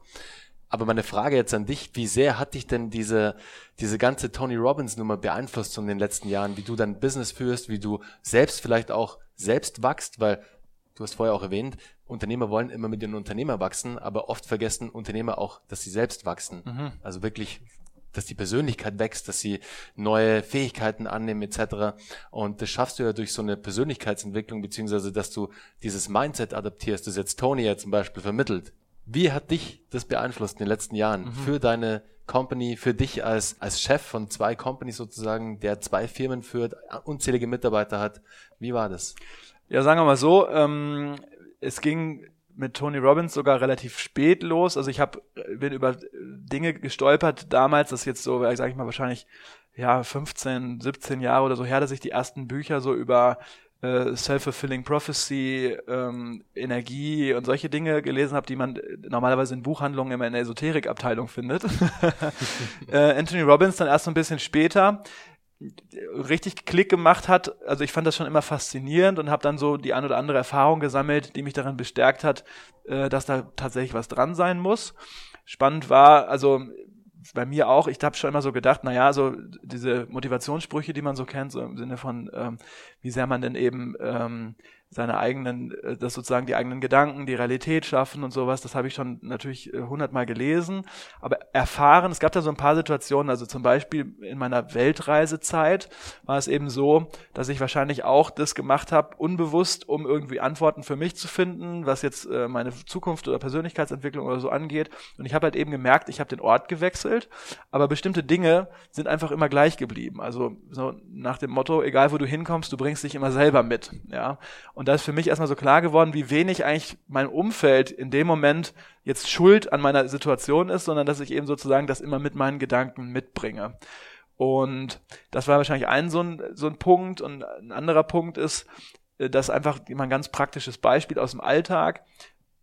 Aber meine Frage jetzt an dich, wie sehr hat dich denn diese, diese ganze Tony Robbins Nummer beeinflusst in den letzten Jahren, wie du dein Business führst, wie du selbst vielleicht auch selbst wachst, weil du hast vorher auch erwähnt, Unternehmer wollen immer mit den Unternehmer wachsen, aber oft vergessen Unternehmer auch, dass sie selbst wachsen. Mhm. Also wirklich, dass die Persönlichkeit wächst, dass sie neue Fähigkeiten annehmen etc. Und das schaffst du ja durch so eine Persönlichkeitsentwicklung, beziehungsweise dass du dieses Mindset adaptierst, das jetzt Tony ja zum Beispiel vermittelt. Wie hat dich das beeinflusst in den letzten Jahren mhm. für deine Company, für dich als, als Chef von zwei Companies sozusagen, der zwei Firmen führt, unzählige Mitarbeiter hat? Wie war das? Ja, sagen wir mal so, ähm, es ging mit Tony Robbins sogar relativ spät los. Also ich hab, bin über Dinge gestolpert damals, das ist jetzt so, sag ich mal, wahrscheinlich ja 15, 17 Jahre oder so her, dass ich die ersten Bücher so über äh, Self-Fulfilling Prophecy, ähm, Energie und solche Dinge gelesen habe, die man normalerweise in Buchhandlungen immer in der Esoterikabteilung findet. äh, Anthony Robbins dann erst so ein bisschen später richtig Klick gemacht hat. Also ich fand das schon immer faszinierend und habe dann so die ein oder andere Erfahrung gesammelt, die mich daran bestärkt hat, äh, dass da tatsächlich was dran sein muss. Spannend war, also bei mir auch, ich habe schon immer so gedacht, naja, so diese Motivationssprüche, die man so kennt, so im Sinne von, ähm, wie sehr man denn eben ähm, seine eigenen, äh, das sozusagen die eigenen Gedanken, die Realität schaffen und sowas, das habe ich schon natürlich äh, hundertmal gelesen, aber erfahren, es gab da so ein paar Situationen, also zum Beispiel in meiner Weltreisezeit war es eben so, dass ich wahrscheinlich auch das gemacht habe, unbewusst, um irgendwie Antworten für mich zu finden, was jetzt äh, meine Zukunft oder Persönlichkeitsentwicklung oder so angeht. Und ich habe halt eben gemerkt, ich habe den Ort gewechselt, aber bestimmte Dinge sind einfach immer gleich geblieben, also so nach dem Motto, egal wo du hinkommst, du bringst dich immer selber mit, ja, da ist für mich erstmal so klar geworden, wie wenig eigentlich mein Umfeld in dem Moment jetzt schuld an meiner Situation ist, sondern dass ich eben sozusagen das immer mit meinen Gedanken mitbringe. Und das war wahrscheinlich ein so ein, so ein Punkt. Und ein anderer Punkt ist, äh, dass einfach immer ein ganz praktisches Beispiel aus dem Alltag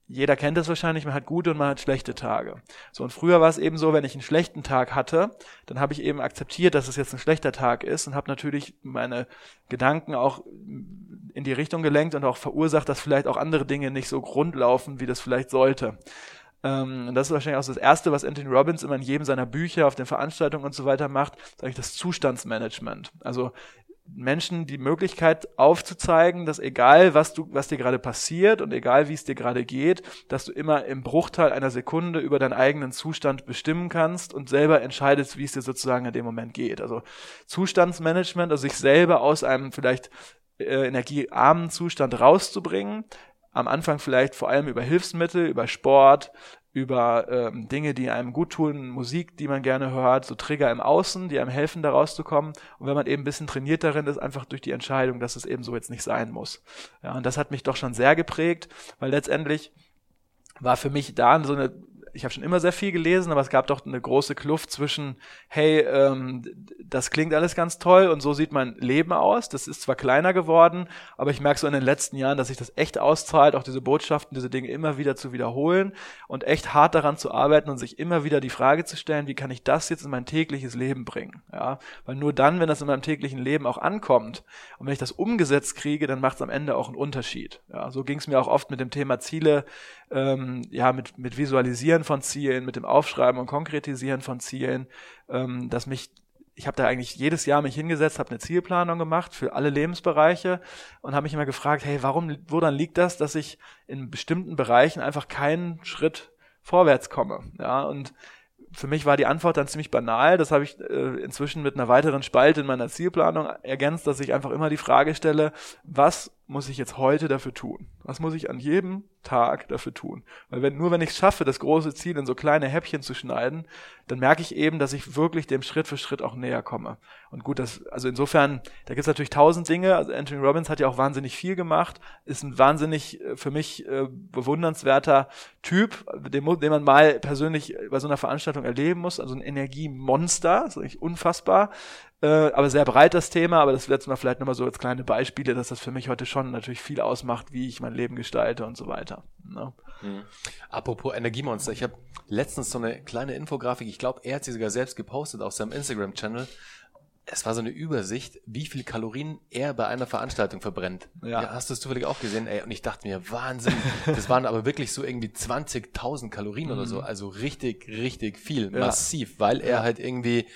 jeder kennt das wahrscheinlich, man hat gute und man hat schlechte Tage. So, und früher war es eben so, wenn ich einen schlechten Tag hatte, dann habe ich eben akzeptiert, dass es jetzt ein schlechter Tag ist und habe natürlich meine Gedanken auch in die Richtung gelenkt und auch verursacht, dass vielleicht auch andere Dinge nicht so grundlaufen, wie das vielleicht sollte. Ähm, das ist wahrscheinlich auch das Erste, was Anthony Robbins immer in jedem seiner Bücher, auf den Veranstaltungen und so weiter macht, sage ich das Zustandsmanagement. Also Menschen die Möglichkeit aufzuzeigen, dass egal was du, was dir gerade passiert und egal wie es dir gerade geht, dass du immer im Bruchteil einer Sekunde über deinen eigenen Zustand bestimmen kannst und selber entscheidest, wie es dir sozusagen in dem Moment geht. Also Zustandsmanagement, also sich selber aus einem vielleicht äh, energiearmen Zustand rauszubringen, am Anfang vielleicht vor allem über Hilfsmittel, über Sport, über ähm, Dinge, die einem gut tun, Musik, die man gerne hört, so Trigger im Außen, die einem helfen, da rauszukommen. Und wenn man eben ein bisschen trainiert darin ist, einfach durch die Entscheidung, dass es eben so jetzt nicht sein muss. Ja, und das hat mich doch schon sehr geprägt, weil letztendlich war für mich da so eine ich habe schon immer sehr viel gelesen, aber es gab doch eine große Kluft zwischen, hey, ähm, das klingt alles ganz toll und so sieht mein Leben aus. Das ist zwar kleiner geworden, aber ich merke so in den letzten Jahren, dass sich das echt auszahlt, auch diese Botschaften, diese Dinge immer wieder zu wiederholen und echt hart daran zu arbeiten und sich immer wieder die Frage zu stellen, wie kann ich das jetzt in mein tägliches Leben bringen? Ja, weil nur dann, wenn das in meinem täglichen Leben auch ankommt und wenn ich das umgesetzt kriege, dann macht es am Ende auch einen Unterschied. Ja, so ging es mir auch oft mit dem Thema Ziele, ähm, ja, mit, mit Visualisieren von Zielen, mit dem Aufschreiben und Konkretisieren von Zielen, ähm, dass mich ich habe da eigentlich jedes Jahr mich hingesetzt, habe eine Zielplanung gemacht für alle Lebensbereiche und habe mich immer gefragt, hey, warum, woran liegt das, dass ich in bestimmten Bereichen einfach keinen Schritt vorwärts komme? Ja, und für mich war die Antwort dann ziemlich banal. Das habe ich äh, inzwischen mit einer weiteren Spalte in meiner Zielplanung ergänzt, dass ich einfach immer die Frage stelle, was muss ich jetzt heute dafür tun? Was muss ich an jedem Tag dafür tun? Weil wenn, nur wenn ich es schaffe, das große Ziel in so kleine Häppchen zu schneiden, dann merke ich eben, dass ich wirklich dem Schritt für Schritt auch näher komme. Und gut, das, also insofern, da gibt es natürlich tausend Dinge. Also Anthony Robbins hat ja auch wahnsinnig viel gemacht, ist ein wahnsinnig äh, für mich äh, bewundernswerter Typ, den, den man mal persönlich bei so einer Veranstaltung erleben muss. Also ein Energiemonster, das ist eigentlich unfassbar. Äh, aber sehr breit das Thema, aber das letzte Mal vielleicht nochmal so als kleine Beispiele, dass das für mich heute schon natürlich viel ausmacht, wie ich mein Leben gestalte und so weiter. Ne? Mhm. Apropos Energiemonster, ich habe letztens so eine kleine Infografik, ich glaube, er hat sie sogar selbst gepostet auf seinem Instagram-Channel. Es war so eine Übersicht, wie viel Kalorien er bei einer Veranstaltung verbrennt. Ja. ja hast du es zufällig auch gesehen? Ey, und ich dachte mir, Wahnsinn. Das waren aber wirklich so irgendwie 20.000 Kalorien mhm. oder so. Also richtig, richtig viel. Ja. Massiv, weil er halt irgendwie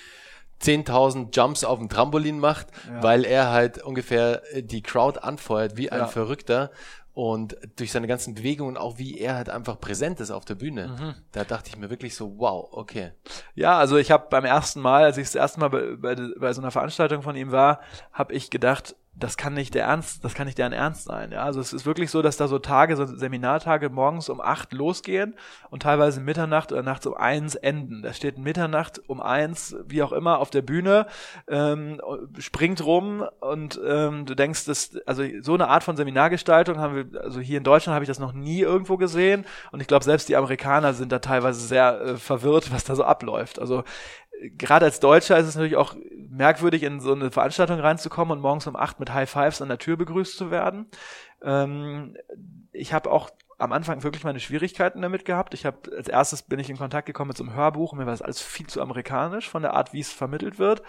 10.000 Jumps auf dem Trampolin macht, ja. weil er halt ungefähr äh, die Crowd anfeuert wie ein ja. Verrückter und durch seine ganzen Bewegungen auch wie er halt einfach präsent ist auf der Bühne. Mhm. Da dachte ich mir wirklich so, wow, okay. Ja, also ich habe beim ersten Mal, als ich das erste Mal bei, bei, bei so einer Veranstaltung von ihm war, habe ich gedacht, das kann nicht der Ernst, das kann nicht deren Ernst sein. Ja? Also es ist wirklich so, dass da so Tage, so Seminartage morgens um acht losgehen und teilweise Mitternacht oder nachts um eins enden. Da steht Mitternacht um eins, wie auch immer, auf der Bühne, ähm, springt rum und ähm, du denkst, dass, also so eine Art von Seminargestaltung haben wir, also hier in Deutschland habe ich das noch nie irgendwo gesehen und ich glaube, selbst die Amerikaner sind da teilweise sehr äh, verwirrt, was da so abläuft. Also gerade als Deutscher ist es natürlich auch merkwürdig, in so eine Veranstaltung reinzukommen und morgens um acht mit High Fives an der Tür begrüßt zu werden. Ähm, ich habe auch am Anfang wirklich meine Schwierigkeiten damit gehabt. Ich habe als erstes bin ich in Kontakt gekommen mit so einem Hörbuch. Mir war das alles viel zu amerikanisch von der Art, wie es vermittelt wird.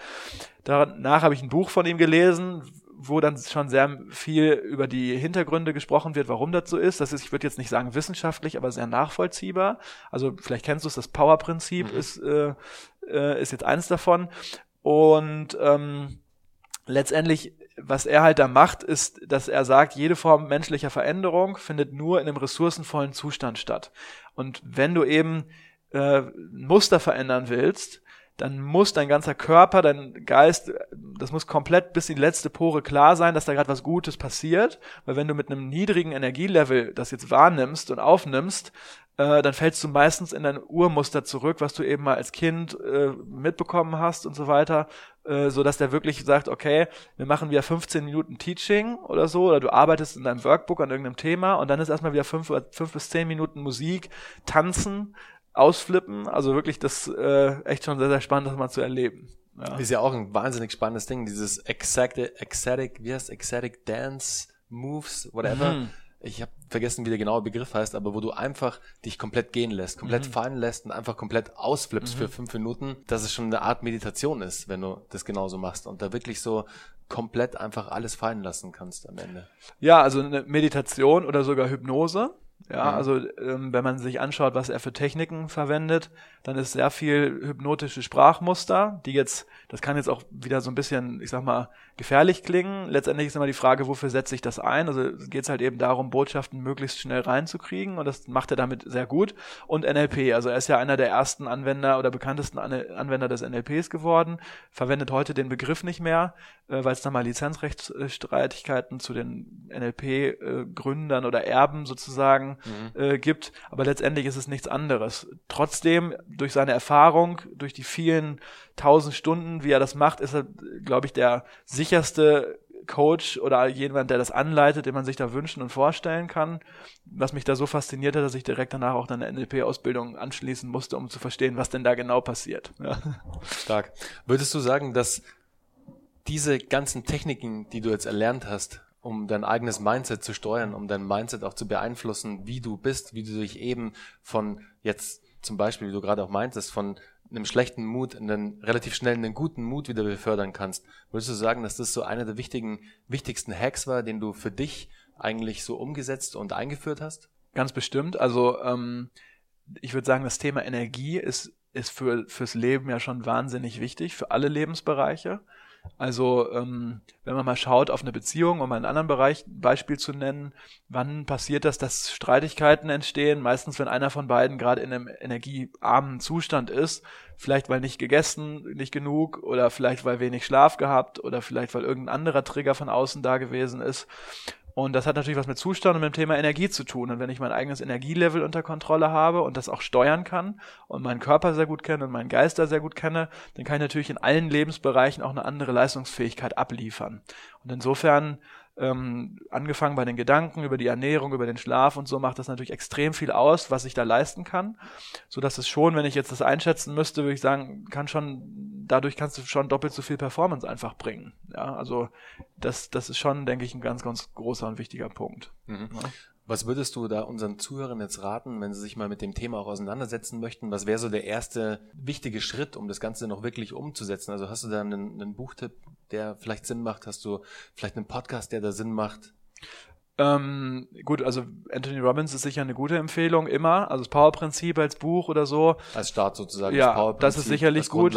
Danach habe ich ein Buch von ihm gelesen, wo dann schon sehr viel über die Hintergründe gesprochen wird, warum das so ist. Das ist, ich würde jetzt nicht sagen wissenschaftlich, aber sehr nachvollziehbar. Also vielleicht kennst du es, das Power-Prinzip mhm. ist, äh, äh, ist jetzt eins davon. Und ähm, letztendlich, was er halt da macht, ist, dass er sagt, jede Form menschlicher Veränderung findet nur in einem ressourcenvollen Zustand statt. Und wenn du eben äh, Muster verändern willst, dann muss dein ganzer Körper, dein Geist, das muss komplett bis in die letzte Pore klar sein, dass da gerade was Gutes passiert. Weil wenn du mit einem niedrigen Energielevel das jetzt wahrnimmst und aufnimmst, äh, dann fällst du meistens in dein Urmuster zurück, was du eben mal als Kind äh, mitbekommen hast und so weiter, äh, so dass der wirklich sagt, okay, wir machen wieder 15 Minuten Teaching oder so, oder du arbeitest in deinem Workbook an irgendeinem Thema und dann ist erstmal wieder fünf, fünf bis zehn Minuten Musik, Tanzen, ausflippen. Also wirklich das äh, echt schon sehr, sehr spannend, das mal zu erleben. Ja. Ist ja auch ein wahnsinnig spannendes Ding, dieses Ecstatic, Ecstatic, wie heißt Ecstatic Dance Moves, whatever. Mhm. Ich habe vergessen, wie der genaue Begriff heißt, aber wo du einfach dich komplett gehen lässt, komplett mhm. fallen lässt und einfach komplett ausflippst mhm. für fünf Minuten, dass es schon eine Art Meditation ist, wenn du das genauso machst und da wirklich so komplett einfach alles fallen lassen kannst am Ende. Ja, also eine Meditation oder sogar Hypnose ja, mhm. also ähm, wenn man sich anschaut, was er für Techniken verwendet, dann ist sehr viel hypnotische Sprachmuster, die jetzt, das kann jetzt auch wieder so ein bisschen, ich sag mal, gefährlich klingen. Letztendlich ist immer die Frage, wofür setze ich das ein? Also geht es halt eben darum, Botschaften möglichst schnell reinzukriegen und das macht er damit sehr gut. Und NLP, also er ist ja einer der ersten Anwender oder bekanntesten Anwender des NLPs geworden, verwendet heute den Begriff nicht mehr, äh, weil es da mal Lizenzrechtsstreitigkeiten zu den NLP-Gründern äh, oder Erben sozusagen mhm. äh, gibt. Aber letztendlich ist es nichts anderes. Trotzdem, durch seine Erfahrung, durch die vielen tausend Stunden, wie er das macht, ist er, glaube ich, der sicherste Coach oder jemand, der das anleitet, den man sich da wünschen und vorstellen kann. Was mich da so fasziniert hat, dass ich direkt danach auch eine NLP-Ausbildung anschließen musste, um zu verstehen, was denn da genau passiert. Ja. Stark. Würdest du sagen, dass diese ganzen Techniken, die du jetzt erlernt hast, um dein eigenes Mindset zu steuern, um dein Mindset auch zu beeinflussen, wie du bist, wie du dich eben von jetzt zum Beispiel, wie du gerade auch meintest, von einem schlechten Mut in einen relativ schnell einen guten Mut wieder befördern kannst. Würdest du sagen, dass das so einer der wichtigen, wichtigsten Hacks war, den du für dich eigentlich so umgesetzt und eingeführt hast? Ganz bestimmt. Also ähm, ich würde sagen, das Thema Energie ist, ist für, fürs Leben ja schon wahnsinnig wichtig, für alle Lebensbereiche. Also ähm, wenn man mal schaut auf eine Beziehung, um einen anderen Bereich Beispiel zu nennen, wann passiert das, dass Streitigkeiten entstehen? Meistens, wenn einer von beiden gerade in einem energiearmen Zustand ist, vielleicht weil nicht gegessen, nicht genug oder vielleicht weil wenig Schlaf gehabt oder vielleicht weil irgendein anderer Trigger von außen da gewesen ist. Und das hat natürlich was mit Zustand und mit dem Thema Energie zu tun. Und wenn ich mein eigenes Energielevel unter Kontrolle habe und das auch steuern kann und meinen Körper sehr gut kenne und meinen Geist da sehr gut kenne, dann kann ich natürlich in allen Lebensbereichen auch eine andere Leistungsfähigkeit abliefern. Und insofern ähm, angefangen bei den Gedanken, über die Ernährung, über den Schlaf und so macht das natürlich extrem viel aus, was ich da leisten kann, so dass es schon, wenn ich jetzt das einschätzen müsste, würde ich sagen, kann schon dadurch kannst du schon doppelt so viel Performance einfach bringen. Ja, also das das ist schon, denke ich, ein ganz ganz großer und wichtiger Punkt. Mhm. Ja. Was würdest du da unseren Zuhörern jetzt raten, wenn sie sich mal mit dem Thema auch auseinandersetzen möchten? Was wäre so der erste wichtige Schritt, um das Ganze noch wirklich umzusetzen? Also hast du da einen, einen Buchtipp, der vielleicht Sinn macht? Hast du vielleicht einen Podcast, der da Sinn macht? Ähm, gut, also Anthony Robbins ist sicher eine gute Empfehlung, immer. Also das Power-Prinzip als Buch oder so. Als Start sozusagen. Ja, das, das ist sicherlich gut.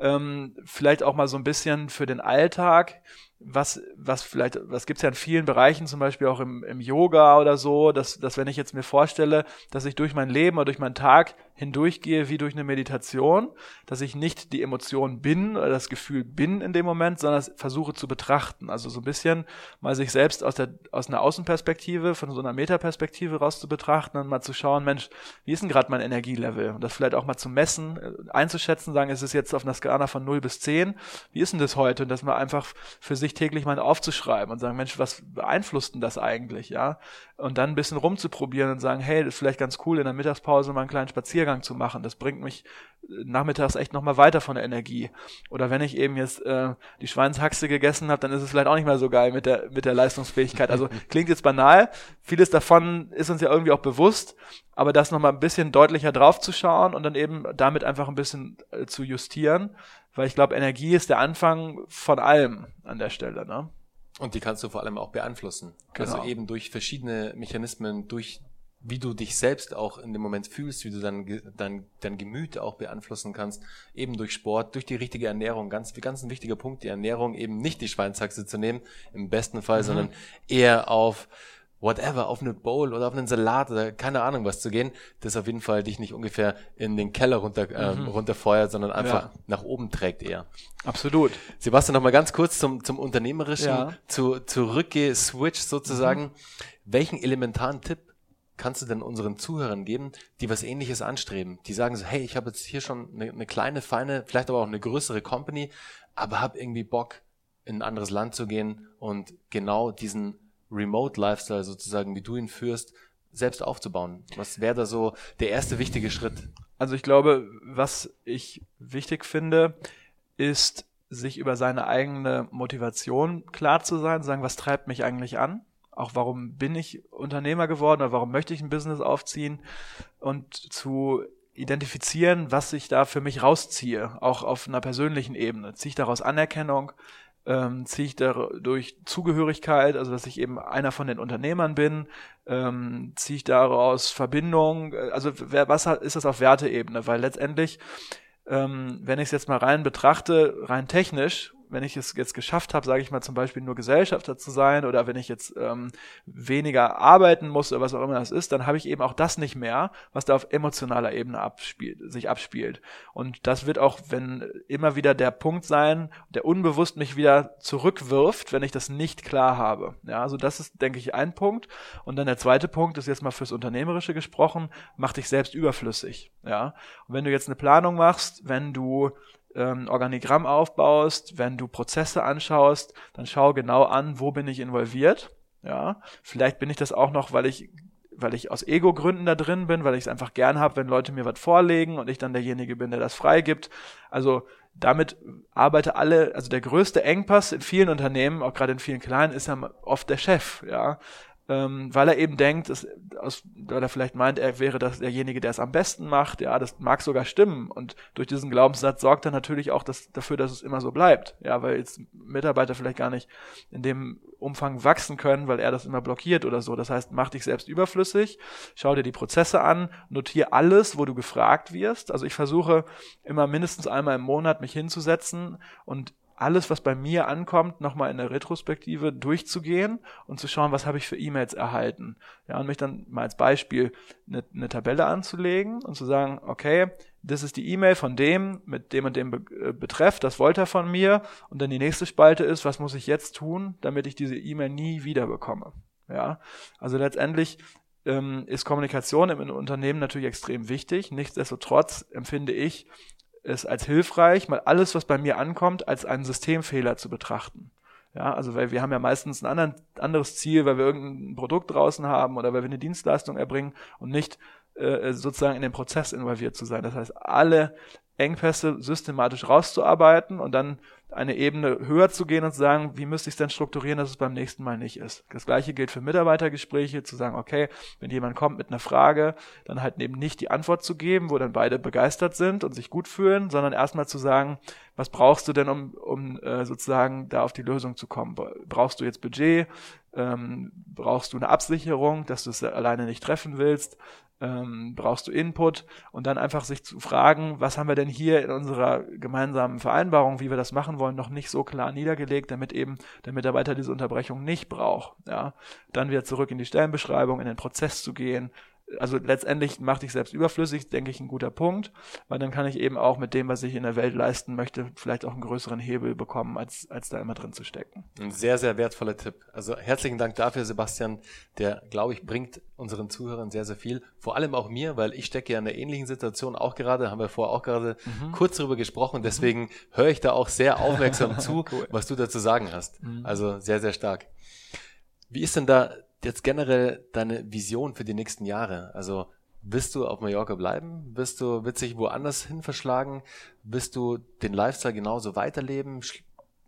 Ähm, vielleicht auch mal so ein bisschen für den Alltag was, was vielleicht, was gibt's ja in vielen Bereichen, zum Beispiel auch im, im Yoga oder so, dass, dass wenn ich jetzt mir vorstelle, dass ich durch mein Leben oder durch meinen Tag hindurchgehe wie durch eine Meditation, dass ich nicht die Emotion bin oder das Gefühl bin in dem Moment, sondern versuche zu betrachten. Also so ein bisschen mal sich selbst aus der aus einer Außenperspektive, von so einer Metaperspektive raus zu betrachten und mal zu schauen, Mensch, wie ist denn gerade mein Energielevel? Und das vielleicht auch mal zu messen, äh, einzuschätzen, sagen, ist es jetzt auf einer Skala von 0 bis 10, wie ist denn das heute? Und das mal einfach für sich täglich mal aufzuschreiben und sagen, Mensch, was beeinflusst denn das eigentlich, ja? Und dann ein bisschen rumzuprobieren und sagen, hey, das ist vielleicht ganz cool, in der Mittagspause mal einen kleinen Spaziergang zu machen. Das bringt mich äh, nachmittags echt nochmal weiter von der Energie. Oder wenn ich eben jetzt äh, die Schweinshaxe gegessen habe, dann ist es vielleicht auch nicht mehr so geil mit der, mit der Leistungsfähigkeit. Also klingt jetzt banal. Vieles davon ist uns ja irgendwie auch bewusst, aber das nochmal ein bisschen deutlicher draufzuschauen und dann eben damit einfach ein bisschen äh, zu justieren, weil ich glaube, Energie ist der Anfang von allem an der Stelle. Ne? Und die kannst du vor allem auch beeinflussen. Also genau. Also eben durch verschiedene Mechanismen, durch wie du dich selbst auch in dem Moment fühlst, wie du dein, dein, dein Gemüt auch beeinflussen kannst, eben durch Sport, durch die richtige Ernährung. Ganz, ganz ein wichtiger Punkt, die Ernährung, eben nicht die Schweinshaxe zu nehmen, im besten Fall, mhm. sondern eher auf whatever, auf eine Bowl oder auf einen Salat oder keine Ahnung was zu gehen, das auf jeden Fall dich nicht ungefähr in den Keller runter, ähm, mhm. runterfeuert, sondern einfach ja. nach oben trägt eher. Absolut. Sebastian, noch mal ganz kurz zum, zum Unternehmerischen, ja. zu, zurückge-switch sozusagen. Mhm. Welchen elementaren Tipp kannst du denn unseren Zuhörern geben, die was ähnliches anstreben? Die sagen so, hey, ich habe jetzt hier schon eine, eine kleine, feine, vielleicht aber auch eine größere Company, aber habe irgendwie Bock, in ein anderes Land zu gehen und genau diesen Remote-Lifestyle sozusagen, wie du ihn führst, selbst aufzubauen? Was wäre da so der erste wichtige Schritt? Also ich glaube, was ich wichtig finde, ist, sich über seine eigene Motivation klar zu sein, sagen, was treibt mich eigentlich an? Auch warum bin ich Unternehmer geworden oder warum möchte ich ein Business aufziehen? Und zu identifizieren, was ich da für mich rausziehe, auch auf einer persönlichen Ebene. Ziehe ich daraus Anerkennung? Ähm, ziehe ich dadurch Zugehörigkeit, also dass ich eben einer von den Unternehmern bin, ähm, ziehe ich daraus Verbindung, äh, also wer, was ist das auf Werteebene, weil letztendlich, ähm, wenn ich es jetzt mal rein betrachte, rein technisch, wenn ich es jetzt geschafft habe, sage ich mal zum Beispiel nur Gesellschafter zu sein oder wenn ich jetzt ähm, weniger arbeiten muss oder was auch immer das ist, dann habe ich eben auch das nicht mehr, was da auf emotionaler Ebene abspielt, sich abspielt. Und das wird auch, wenn immer wieder der Punkt sein, der unbewusst mich wieder zurückwirft, wenn ich das nicht klar habe. Ja, also das ist, denke ich, ein Punkt. Und dann der zweite Punkt ist jetzt mal fürs Unternehmerische gesprochen, mach dich selbst überflüssig. Ja, und wenn du jetzt eine Planung machst, wenn du ähm, Organigramm aufbaust, wenn du Prozesse anschaust, dann schau genau an, wo bin ich involviert. Ja, vielleicht bin ich das auch noch, weil ich weil ich aus Ego-Gründen da drin bin, weil ich es einfach gern habe, wenn Leute mir was vorlegen und ich dann derjenige bin, der das freigibt. Also damit arbeite alle, also der größte Engpass in vielen Unternehmen, auch gerade in vielen kleinen, ist ja oft der Chef, ja ähm, weil er eben denkt, dass, aus, weil er vielleicht meint, er wäre das derjenige, der es am besten macht. Ja, das mag sogar stimmen. Und durch diesen Glaubenssatz sorgt er natürlich auch dass, dafür, dass es immer so bleibt. Ja, weil jetzt Mitarbeiter vielleicht gar nicht in dem Umfang wachsen können, weil er das immer blockiert oder so. Das heißt, mach dich selbst überflüssig, schau dir die Prozesse an, notiere alles, wo du gefragt wirst. Also ich versuche immer mindestens einmal im Monat mich hinzusetzen und alles, was bei mir ankommt, nochmal in der Retrospektive durchzugehen und zu schauen, was habe ich für E-Mails erhalten. Ja, und mich dann mal als Beispiel eine, eine Tabelle anzulegen und zu sagen, okay, das ist die E-Mail von dem mit dem und dem Be äh, Betreff, das wollte er von mir. Und dann die nächste Spalte ist, was muss ich jetzt tun, damit ich diese E-Mail nie wieder bekomme. Ja, also letztendlich ähm, ist Kommunikation im Unternehmen natürlich extrem wichtig. Nichtsdestotrotz empfinde ich es als hilfreich, mal alles, was bei mir ankommt, als einen Systemfehler zu betrachten. Ja, also weil wir haben ja meistens ein anderen, anderes Ziel, weil wir irgendein Produkt draußen haben oder weil wir eine Dienstleistung erbringen und nicht äh, sozusagen in den Prozess involviert zu sein. Das heißt, alle Engpässe systematisch rauszuarbeiten und dann eine Ebene höher zu gehen und zu sagen, wie müsste ich es denn strukturieren, dass es beim nächsten Mal nicht ist. Das gleiche gilt für Mitarbeitergespräche, zu sagen, okay, wenn jemand kommt mit einer Frage, dann halt eben nicht die Antwort zu geben, wo dann beide begeistert sind und sich gut fühlen, sondern erstmal zu sagen, was brauchst du denn, um, um äh, sozusagen da auf die Lösung zu kommen? Brauchst du jetzt Budget? Ähm, brauchst du eine Absicherung, dass du es alleine nicht treffen willst? Ähm, brauchst du Input und dann einfach sich zu fragen, was haben wir denn hier in unserer gemeinsamen Vereinbarung, wie wir das machen wollen, noch nicht so klar niedergelegt, damit eben der Mitarbeiter diese Unterbrechung nicht braucht. Ja, dann wieder zurück in die Stellenbeschreibung, in den Prozess zu gehen, also letztendlich macht dich selbst überflüssig, denke ich, ein guter Punkt, weil dann kann ich eben auch mit dem, was ich in der Welt leisten möchte, vielleicht auch einen größeren Hebel bekommen, als, als da immer drin zu stecken. Ein sehr, sehr wertvoller Tipp. Also herzlichen Dank dafür, Sebastian. Der, glaube ich, bringt unseren Zuhörern sehr, sehr viel. Vor allem auch mir, weil ich stecke ja in einer ähnlichen Situation auch gerade, haben wir vorher auch gerade mhm. kurz darüber gesprochen. Deswegen mhm. höre ich da auch sehr aufmerksam zu, cool. was du dazu sagen hast. Mhm. Also sehr, sehr stark. Wie ist denn da jetzt generell deine Vision für die nächsten Jahre? Also wirst du auf Mallorca bleiben? Wirst du witzig woanders hin verschlagen? Wirst du den Lifestyle genauso weiterleben?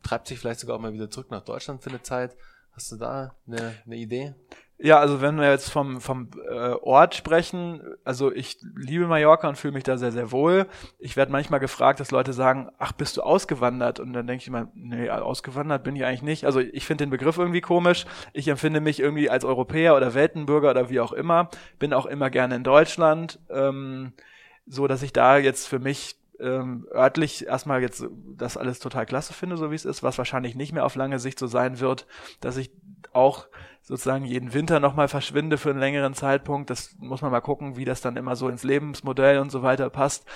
Treibt sich vielleicht sogar auch mal wieder zurück nach Deutschland für eine Zeit? Hast du da eine, eine Idee? Ja, also wenn wir jetzt vom, vom äh, Ort sprechen, also ich liebe Mallorca und fühle mich da sehr, sehr wohl. Ich werde manchmal gefragt, dass Leute sagen, ach, bist du ausgewandert? Und dann denke ich immer, nee, ausgewandert bin ich eigentlich nicht. Also ich finde den Begriff irgendwie komisch. Ich empfinde mich irgendwie als Europäer oder Weltenbürger oder wie auch immer. Bin auch immer gerne in Deutschland. Ähm, so dass ich da jetzt für mich ähm, örtlich erstmal jetzt das alles total klasse finde, so wie es ist, was wahrscheinlich nicht mehr auf lange Sicht so sein wird, dass ich auch sozusagen jeden Winter nochmal verschwinde für einen längeren Zeitpunkt. Das muss man mal gucken, wie das dann immer so ins Lebensmodell und so weiter passt.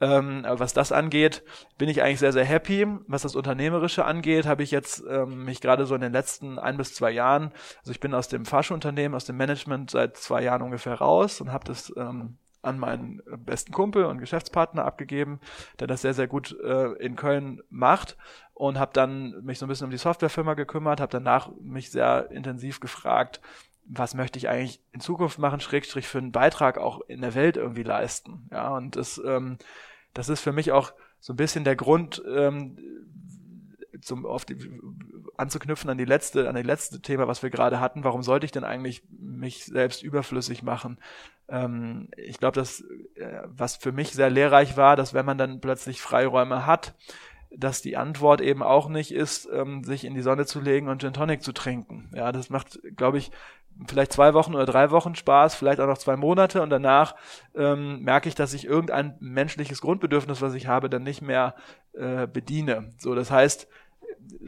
Ähm, was das angeht, bin ich eigentlich sehr, sehr happy. Was das Unternehmerische angeht, habe ich jetzt ähm, mich gerade so in den letzten ein bis zwei Jahren, also ich bin aus dem Faschunternehmen, aus dem Management seit zwei Jahren ungefähr raus und habe das ähm, an meinen besten Kumpel und Geschäftspartner abgegeben, der das sehr, sehr gut äh, in Köln macht und habe dann mich so ein bisschen um die Softwarefirma gekümmert, habe danach mich sehr intensiv gefragt, was möchte ich eigentlich in Zukunft machen, Schrägstrich für einen Beitrag auch in der Welt irgendwie leisten. Ja, und das, ähm, das ist für mich auch so ein bisschen der Grund, ähm, zum auf die, anzuknüpfen an die letzte, an die letzte Thema, was wir gerade hatten. Warum sollte ich denn eigentlich mich selbst überflüssig machen? Ähm, ich glaube, dass äh, was für mich sehr lehrreich war, dass wenn man dann plötzlich Freiräume hat, dass die Antwort eben auch nicht ist, ähm, sich in die Sonne zu legen und Gin Tonic zu trinken. Ja, das macht, glaube ich, vielleicht zwei Wochen oder drei Wochen Spaß, vielleicht auch noch zwei Monate und danach ähm, merke ich, dass ich irgendein menschliches Grundbedürfnis, was ich habe, dann nicht mehr äh, bediene. So, das heißt,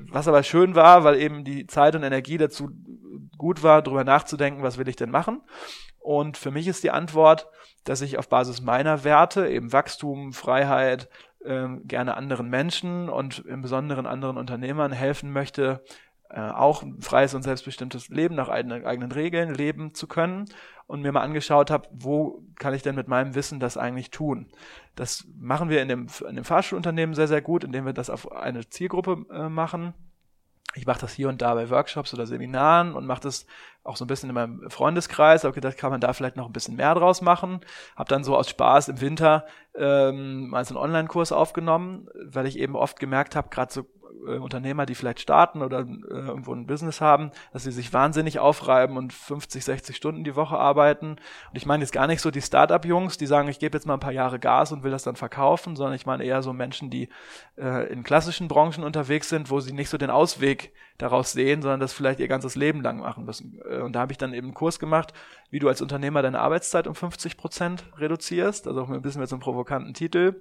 was aber schön war, weil eben die Zeit und Energie dazu gut war, darüber nachzudenken, was will ich denn machen. Und für mich ist die Antwort, dass ich auf Basis meiner Werte, eben Wachstum, Freiheit, äh, gerne anderen Menschen und im Besonderen anderen Unternehmern helfen möchte, äh, auch ein freies und selbstbestimmtes Leben nach eigenen, eigenen Regeln leben zu können und mir mal angeschaut habe, wo kann ich denn mit meinem Wissen das eigentlich tun. Das machen wir in dem, in dem Fahrschulunternehmen sehr, sehr gut, indem wir das auf eine Zielgruppe äh, machen. Ich mache das hier und da bei Workshops oder Seminaren und mache das auch so ein bisschen in meinem Freundeskreis. Habe gedacht, kann man da vielleicht noch ein bisschen mehr draus machen. Habe dann so aus Spaß im Winter ähm, mal so einen Online-Kurs aufgenommen, weil ich eben oft gemerkt habe, gerade so äh, Unternehmer, die vielleicht starten oder äh, irgendwo ein Business haben, dass sie sich wahnsinnig aufreiben und 50, 60 Stunden die Woche arbeiten. Und ich meine jetzt gar nicht so die Start-up-Jungs, die sagen, ich gebe jetzt mal ein paar Jahre Gas und will das dann verkaufen, sondern ich meine eher so Menschen, die äh, in klassischen Branchen unterwegs sind, wo sie nicht so den Ausweg daraus sehen, sondern das vielleicht ihr ganzes Leben lang machen müssen. Äh, und da habe ich dann eben einen Kurs gemacht, wie du als Unternehmer deine Arbeitszeit um 50 Prozent reduzierst, also auch ein bisschen mit so einem provokanten Titel.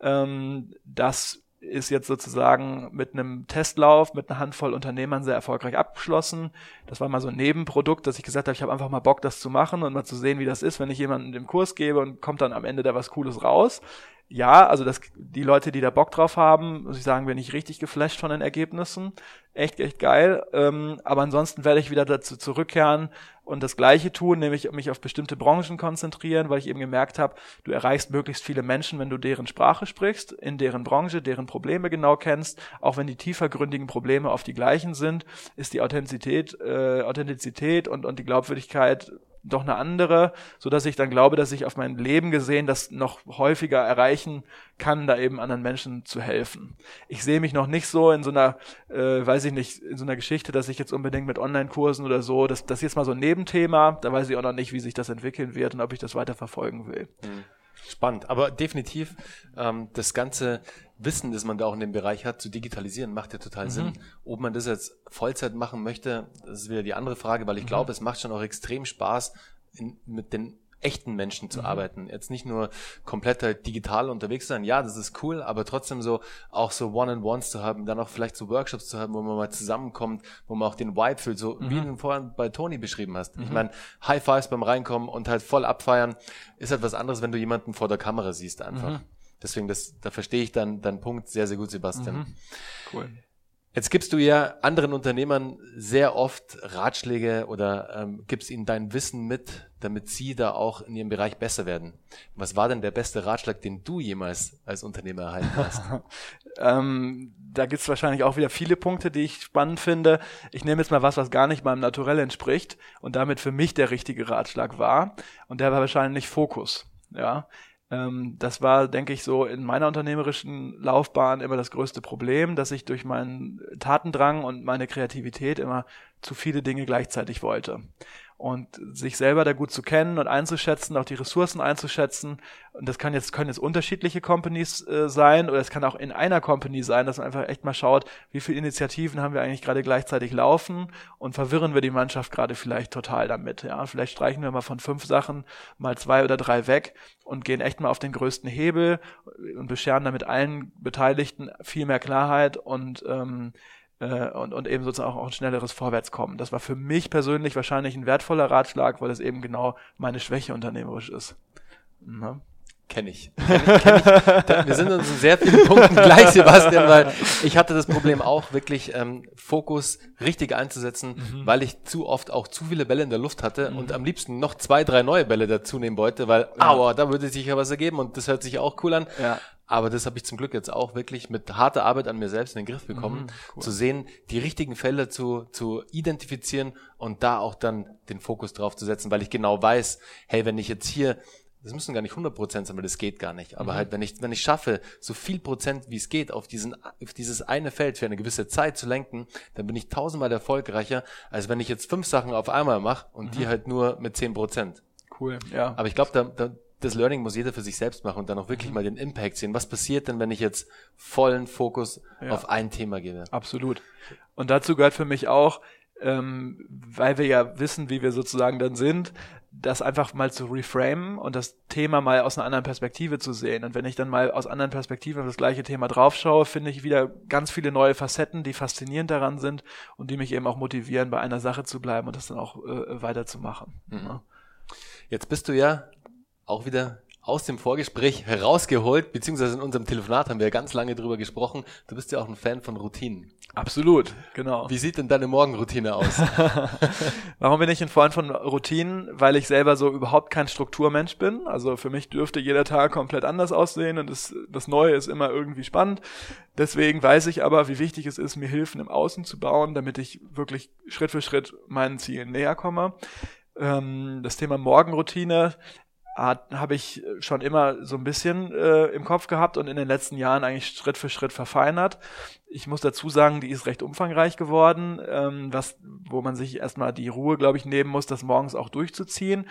Ähm, das ist jetzt sozusagen mit einem Testlauf mit einer Handvoll Unternehmern sehr erfolgreich abgeschlossen. Das war mal so ein Nebenprodukt, dass ich gesagt habe, ich habe einfach mal Bock, das zu machen und mal zu sehen, wie das ist, wenn ich jemanden den Kurs gebe und kommt dann am Ende da was Cooles raus ja, also das, die Leute, die da Bock drauf haben, muss ich sagen, bin ich richtig geflasht von den Ergebnissen. Echt, echt geil. Ähm, aber ansonsten werde ich wieder dazu zurückkehren und das Gleiche tun, nämlich mich auf bestimmte Branchen konzentrieren, weil ich eben gemerkt habe, du erreichst möglichst viele Menschen, wenn du deren Sprache sprichst, in deren Branche, deren Probleme genau kennst. Auch wenn die tiefergründigen Probleme auf die gleichen sind, ist die Authentizität, äh, Authentizität und, und die Glaubwürdigkeit doch eine andere, so dass ich dann glaube, dass ich auf mein Leben gesehen das noch häufiger erreichen kann, da eben anderen Menschen zu helfen. Ich sehe mich noch nicht so in so einer, äh, weiß ich nicht, in so einer Geschichte, dass ich jetzt unbedingt mit Online-Kursen oder so, das, das ist jetzt mal so ein Nebenthema, da weiß ich auch noch nicht, wie sich das entwickeln wird und ob ich das weiter verfolgen will. Hm. Spannend, aber definitiv ähm, das ganze Wissen, das man da auch in dem Bereich hat, zu digitalisieren, macht ja total mhm. Sinn. Ob man das jetzt Vollzeit machen möchte, das ist wieder die andere Frage, weil ich mhm. glaube, es macht schon auch extrem Spaß, in, mit den echten Menschen zu mhm. arbeiten. Jetzt nicht nur komplett halt digital unterwegs sein. Ja, das ist cool, aber trotzdem so auch so One-on-Ones zu haben, dann auch vielleicht so Workshops zu haben, wo man mal zusammenkommt, wo man auch den Vibe fühlt, so mhm. wie du vorhin bei Toni beschrieben hast. Mhm. Ich meine, High Fives beim Reinkommen und halt voll abfeiern ist halt was anderes, wenn du jemanden vor der Kamera siehst einfach. Mhm. Deswegen, das, da verstehe ich dann deinen Punkt sehr, sehr gut, Sebastian. Mhm. Cool. Jetzt gibst du ja anderen Unternehmern sehr oft Ratschläge oder ähm, gibst ihnen dein Wissen mit, damit sie da auch in ihrem Bereich besser werden. Was war denn der beste Ratschlag, den du jemals als Unternehmer erhalten hast? ähm, da gibt's wahrscheinlich auch wieder viele Punkte, die ich spannend finde. Ich nehme jetzt mal was, was gar nicht meinem Naturell entspricht und damit für mich der richtige Ratschlag war. Und der war wahrscheinlich Fokus. Ja, ähm, das war, denke ich, so in meiner unternehmerischen Laufbahn immer das größte Problem, dass ich durch meinen Tatendrang und meine Kreativität immer zu viele Dinge gleichzeitig wollte und sich selber da gut zu kennen und einzuschätzen, auch die Ressourcen einzuschätzen. Und das kann jetzt, können jetzt unterschiedliche Companies äh, sein oder es kann auch in einer Company sein, dass man einfach echt mal schaut, wie viele Initiativen haben wir eigentlich gerade gleichzeitig laufen und verwirren wir die Mannschaft gerade vielleicht total damit. Ja, vielleicht streichen wir mal von fünf Sachen mal zwei oder drei weg und gehen echt mal auf den größten Hebel und bescheren damit allen Beteiligten viel mehr Klarheit und ähm, äh, und, und eben sozusagen auch ein schnelleres Vorwärtskommen. Das war für mich persönlich wahrscheinlich ein wertvoller Ratschlag, weil es eben genau meine Schwäche unternehmerisch ist. Ne? Kenne ich. Kenn ich, kenn ich. Wir sind uns in sehr vielen Punkten gleich, Sebastian, weil ich hatte das Problem auch wirklich ähm, Fokus richtig einzusetzen, mhm. weil ich zu oft auch zu viele Bälle in der Luft hatte mhm. und am liebsten noch zwei, drei neue Bälle dazu nehmen wollte, weil, ja. aua, da würde sich ja was ergeben und das hört sich auch cool an. Ja. Aber das habe ich zum Glück jetzt auch wirklich mit harter Arbeit an mir selbst in den Griff bekommen, mhm, cool. zu sehen, die richtigen Fälle zu, zu identifizieren und da auch dann den Fokus drauf zu setzen, weil ich genau weiß, hey, wenn ich jetzt hier das müssen gar nicht 100 Prozent sein, weil das geht gar nicht. Aber mhm. halt, wenn ich, wenn ich schaffe, so viel Prozent wie es geht auf diesen, auf dieses eine Feld für eine gewisse Zeit zu lenken, dann bin ich tausendmal erfolgreicher, als wenn ich jetzt fünf Sachen auf einmal mache und mhm. die halt nur mit 10 Prozent. Cool, ja. Aber ich glaube, da, da, das Learning muss jeder für sich selbst machen und dann auch wirklich mhm. mal den Impact sehen. Was passiert denn, wenn ich jetzt vollen Fokus ja. auf ein Thema gebe? Absolut. Und dazu gehört für mich auch, ähm, weil wir ja wissen, wie wir sozusagen dann sind, das einfach mal zu reframen und das Thema mal aus einer anderen Perspektive zu sehen. Und wenn ich dann mal aus anderen Perspektiven auf das gleiche Thema draufschaue, finde ich wieder ganz viele neue Facetten, die faszinierend daran sind und die mich eben auch motivieren, bei einer Sache zu bleiben und das dann auch äh, weiterzumachen. Mhm. Ja. Jetzt bist du ja auch wieder aus dem Vorgespräch herausgeholt, beziehungsweise in unserem Telefonat haben wir ganz lange drüber gesprochen. Du bist ja auch ein Fan von Routinen. Absolut, genau. Wie sieht denn deine Morgenroutine aus? Warum bin ich ein Freund von Routinen? Weil ich selber so überhaupt kein Strukturmensch bin. Also für mich dürfte jeder Tag komplett anders aussehen und das, das Neue ist immer irgendwie spannend. Deswegen weiß ich aber, wie wichtig es ist, mir Hilfen im Außen zu bauen, damit ich wirklich Schritt für Schritt meinen Zielen näher komme ähm, das Thema Morgenroutine habe ich schon immer so ein bisschen äh, im Kopf gehabt und in den letzten Jahren eigentlich Schritt für Schritt verfeinert. Ich muss dazu sagen, die ist recht umfangreich geworden, ähm, was, wo man sich erstmal die Ruhe, glaube ich, nehmen muss, das morgens auch durchzuziehen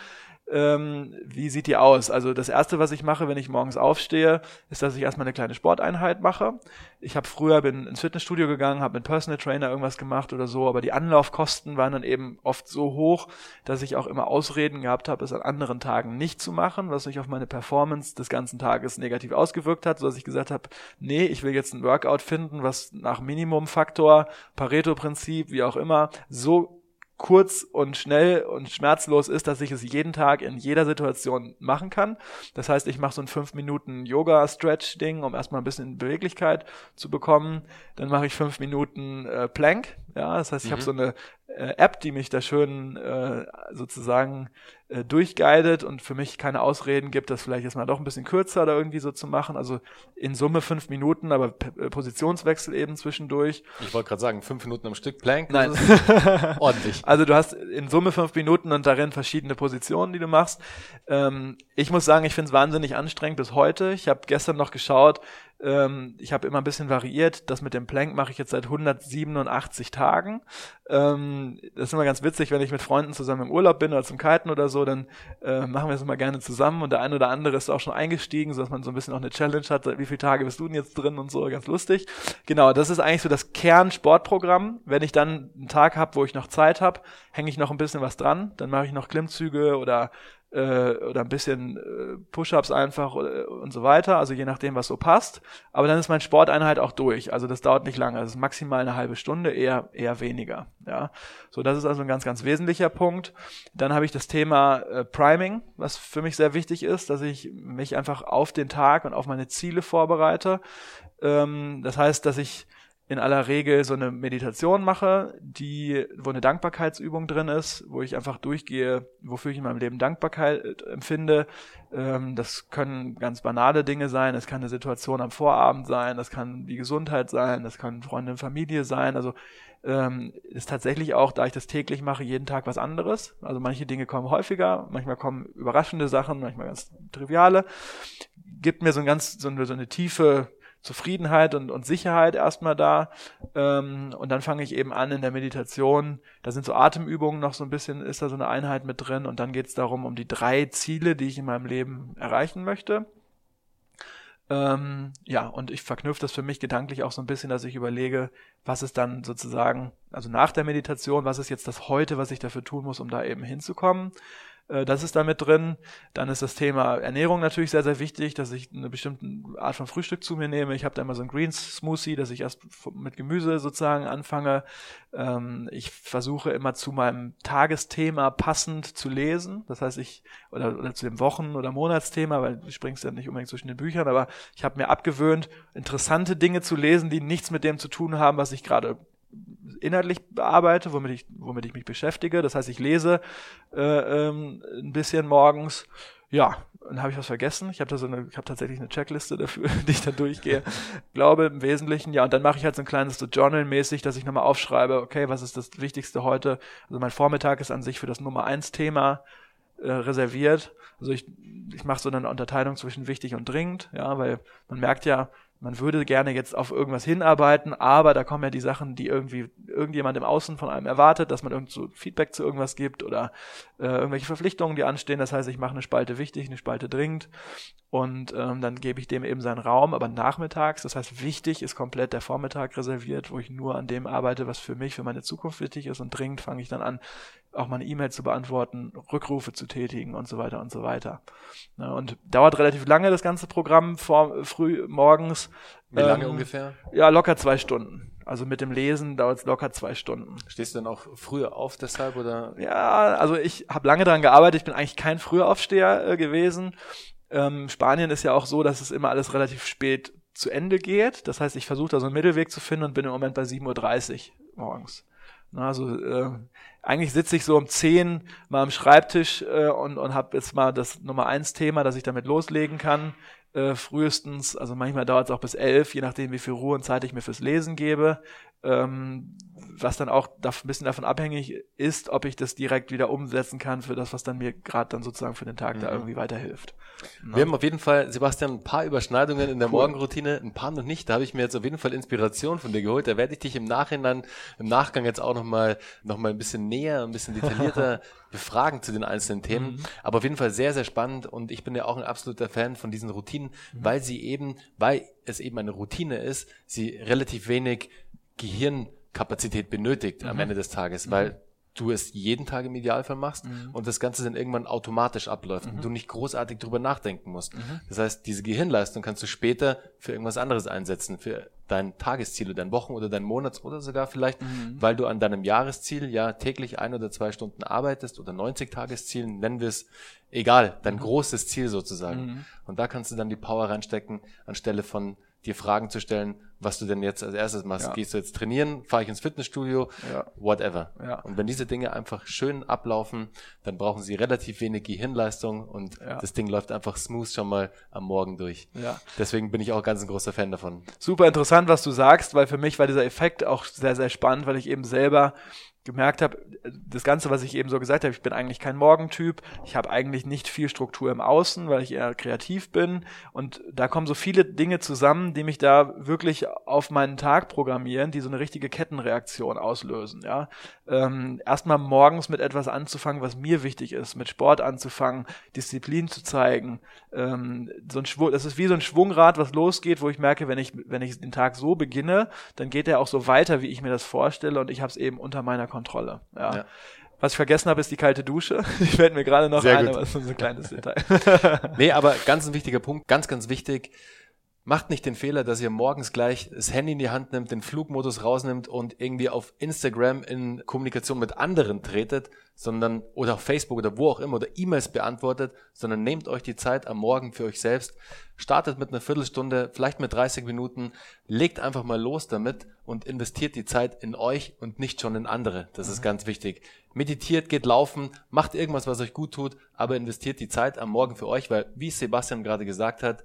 ähm, wie sieht die aus? Also das Erste, was ich mache, wenn ich morgens aufstehe, ist, dass ich erstmal eine kleine Sporteinheit mache. Ich habe früher bin ins Fitnessstudio gegangen, habe mit Personal Trainer irgendwas gemacht oder so, aber die Anlaufkosten waren dann eben oft so hoch, dass ich auch immer Ausreden gehabt habe, es an anderen Tagen nicht zu machen, was sich auf meine Performance des ganzen Tages negativ ausgewirkt hat, so dass ich gesagt habe, nee, ich will jetzt ein Workout finden, was nach Minimumfaktor, Pareto-Prinzip, wie auch immer, so kurz und schnell und schmerzlos ist, dass ich es jeden Tag in jeder Situation machen kann. Das heißt, ich mache so ein 5 Minuten Yoga-Stretch-Ding, um erstmal ein bisschen Beweglichkeit zu bekommen. Dann mache ich 5 Minuten äh, Plank. Ja, das heißt, ich mhm. habe so eine äh, App, die mich da schön äh, sozusagen äh, durchguidet und für mich keine Ausreden gibt, das vielleicht jetzt mal doch ein bisschen kürzer oder irgendwie so zu machen. Also in Summe fünf Minuten, aber P äh, Positionswechsel eben zwischendurch. Ich wollte gerade sagen, fünf Minuten am Stück Plank. Nein. ordentlich. Also du hast in Summe fünf Minuten und darin verschiedene Positionen, die du machst. Ähm, ich muss sagen, ich finde es wahnsinnig anstrengend bis heute. Ich habe gestern noch geschaut, Ähm, ich habe immer ein bisschen variiert. Das mit dem Plank mache ich jetzt seit 187 Tagen. Ähm, das ist immer ganz witzig, wenn ich mit Freunden zusammen im Urlaub bin oder zum Kiten oder so, dann äh, machen wir es immer gerne zusammen und der eine oder andere ist auch schon eingestiegen, sodass man so ein bisschen auch eine Challenge hat. Wie viele Tage bist du denn jetzt drin und so, ganz lustig. Genau, das ist eigentlich so das Kernsportprogramm. Wenn ich dann einen Tag habe, wo ich noch Zeit habe, hänge ich noch ein bisschen was dran. Dann mache ich noch Klimmzüge oder äh, oder ein bisschen äh, Push-ups einfach äh, und so weiter, also je nachdem, was so passt. Aber dann ist mein Sporteinheit auch durch. Also das dauert nicht lange. Das ist maximal eine halbe Stunde, eher eher weniger. Ja, so das ist also ein ganz ganz wesentlicher Punkt. Dann habe ich das Thema äh, Priming, was für mich sehr wichtig ist, dass ich mich einfach auf den Tag und auf meine Ziele vorbereite. Ähm, das heißt, dass ich in aller Regel so eine Meditation mache, die, wo eine Dankbarkeitsübung drin ist, wo ich einfach durchgehe, wofür ich in meinem Leben Dankbarkeit empfinde. Ähm, das können ganz banale Dinge sein, es kann eine Situation am Vorabend sein, das kann die Gesundheit sein, das kann Freunde und Familie sein. Also ähm, ist tatsächlich auch, da ich das täglich mache, jeden Tag was anderes. Also manche Dinge kommen häufiger, manchmal kommen überraschende Sachen, manchmal ganz triviale. Gibt mir so ein ganz, so eine, so eine tiefe Zufriedenheit und, und Sicherheit erstmal da. Ähm, und dann fange ich eben an in der Meditation. Da sind so Atemübungen noch so ein bisschen, ist da so eine Einheit mit drin. Und dann geht es darum, um die drei Ziele, die ich in meinem Leben erreichen möchte. Ähm, ja, und ich verknüpfe das für mich gedanklich auch so ein bisschen, dass ich überlege, was ist dann sozusagen, also nach der Meditation, was ist jetzt das heute, was ich dafür tun muss, um da eben hinzukommen. Äh, das ist da mit drin. Dann ist das Thema Ernährung natürlich sehr, sehr wichtig, dass ich eine bestimmte Art von Frühstück zu mir nehme. Ich habe da immer so ein Greens Smoothie, dass ich erst mit Gemüse sozusagen anfange. Ähm, ich versuche immer zu meinem Tagesthema passend zu lesen. Das heißt, ich, oder, oder zu dem Wochen- oder Monatsthema, weil du springst ja nicht unbedingt zwischen den Büchern, aber ich habe mir abgewöhnt, interessante Dinge zu lesen, die nichts mit dem zu tun haben, was ich gerade inhaltlich bearbeite, womit ich, womit ich mich beschäftige. Das heißt, ich lese äh, ähm, ein bisschen morgens. Ja, dann habe ich was vergessen. Ich habe da so eine, ich habe tatsächlich eine Checkliste dafür, die ich da durchgehe. Glaube im Wesentlichen, ja, und dann mache ich halt so ein kleines so Journal-mäßig, dass ich nochmal aufschreibe, okay, was ist das Wichtigste heute? Also mein Vormittag ist an sich für das Nummer eins Thema äh, reserviert. Also ich, ich mache so eine Unterteilung zwischen wichtig und dringend, ja, weil man merkt ja, man würde gerne jetzt auf irgendwas hinarbeiten, aber da kommen ja die Sachen, die irgendwie irgendjemand im Außen von einem erwartet, dass man irgend so Feedback zu irgendwas gibt oder äh, irgendwelche Verpflichtungen, die anstehen. Das heißt, ich mache eine Spalte wichtig, eine Spalte dringend und ähm, dann gebe ich dem eben seinen Raum, aber nachmittags, das heißt, wichtig ist komplett der Vormittag reserviert, wo ich nur an dem arbeite, was für mich, für meine Zukunft wichtig ist und dringend fange ich dann an, auch mal eine E-Mail zu beantworten, Rückrufe zu tätigen und so weiter und so weiter. Ja, und dauert relativ lange das ganze Programm vor, früh morgens. Wie lange ähm, ungefähr? Ja, locker zwei Stunden. Also mit dem Lesen dauert es locker zwei Stunden. Stehst du dann auch früher auf deshalb oder? Ja, also ich habe lange daran gearbeitet. Ich bin eigentlich kein Frühaufsteher äh, gewesen. Ähm, Spanien ist ja auch so, dass es immer alles relativ spät zu Ende geht. Das heißt, ich versuche da so einen Mittelweg zu finden und bin im Moment bei 7.30 Uhr morgens. Also äh, eigentlich sitze ich so um 10 mal am Schreibtisch äh, und, und habe jetzt mal das Nummer eins Thema, dass ich damit loslegen kann. Äh, frühestens, also manchmal dauert es auch bis elf, je nachdem, wie viel Ruhe und Zeit ich mir fürs Lesen gebe. Ähm, was dann auch ein bisschen davon abhängig ist, ob ich das direkt wieder umsetzen kann für das, was dann mir gerade dann sozusagen für den Tag mhm. da irgendwie weiterhilft. Wir haben auf jeden Fall, Sebastian, ein paar Überschneidungen in der cool. Morgenroutine, ein paar noch nicht. Da habe ich mir jetzt auf jeden Fall Inspiration von dir geholt. Da werde ich dich im Nachhinein, im Nachgang jetzt auch nochmal noch mal ein bisschen näher, ein bisschen detaillierter befragen zu den einzelnen Themen. Mhm. Aber auf jeden Fall sehr, sehr spannend und ich bin ja auch ein absoluter Fan von diesen Routinen, mhm. weil sie eben, weil es eben eine Routine ist, sie relativ wenig Gehirnkapazität benötigt mhm. am Ende des Tages, weil mhm. du es jeden Tag im Idealfall machst mhm. und das Ganze dann irgendwann automatisch abläuft mhm. und du nicht großartig drüber nachdenken musst. Mhm. Das heißt, diese Gehirnleistung kannst du später für irgendwas anderes einsetzen, für dein Tagesziel oder dein Wochen- oder dein Monats- oder sogar vielleicht, mhm. weil du an deinem Jahresziel ja täglich ein oder zwei Stunden arbeitest oder 90 Tageszielen, nennen wir es, egal, dein großes Ziel sozusagen. Und da kannst du dann die Power reinstecken, anstelle von dir Fragen zu stellen, was du denn jetzt als erstes machst. Ja. Gehst du jetzt trainieren, fahre ich ins Fitnessstudio, ja. whatever. Ja. Und wenn diese Dinge einfach schön ablaufen, dann brauchen sie relativ wenig Gehirnleistung und das Ding läuft einfach smooth schon mal am Morgen durch. Deswegen bin ich auch ganz ein großer Fan davon. Super interessant, was du sagst, weil für mich war dieser Effekt auch sehr, sehr spannend, weil ich eben selber gemerkt habe, das Ganze, was ich eben so gesagt habe, ich bin eigentlich kein Morgentyp, ich habe eigentlich nicht viel Struktur im Außen, weil ich eher kreativ bin und da kommen so viele Dinge zusammen, die mich da wirklich auf meinen Tag programmieren, die so eine richtige Kettenreaktion auslösen. Ja, ähm, erstmal morgens mit etwas anzufangen, was mir wichtig ist, mit Sport anzufangen, Disziplin zu zeigen. Ähm, so ein Schwung, das ist wie so ein Schwungrad, was losgeht, wo ich merke, wenn ich wenn ich den Tag so beginne, dann geht er auch so weiter, wie ich mir das vorstelle und ich habe es eben unter meiner Kontrolle. Ja. ja. Was ich vergessen habe, ist die kalte Dusche. Die fällt mir gerade noch Sehr ein, gut. aber das ist so ein kleines Detail. nee, aber ganz ein wichtiger Punkt, ganz, ganz wichtig. Macht nicht den Fehler, dass ihr morgens gleich das Handy in die Hand nimmt, den Flugmodus rausnimmt und irgendwie auf Instagram in Kommunikation mit anderen tretet, sondern oder auf Facebook oder wo auch immer oder E-Mails beantwortet, sondern nehmt euch die Zeit am Morgen für euch selbst, startet mit einer Viertelstunde, vielleicht mit 30 Minuten, legt einfach mal los damit und investiert die Zeit in euch und nicht schon in andere. Das ist mhm. ganz wichtig. Meditiert, geht laufen, macht irgendwas, was euch gut tut, aber investiert die Zeit am Morgen für euch, weil wie Sebastian gerade gesagt hat,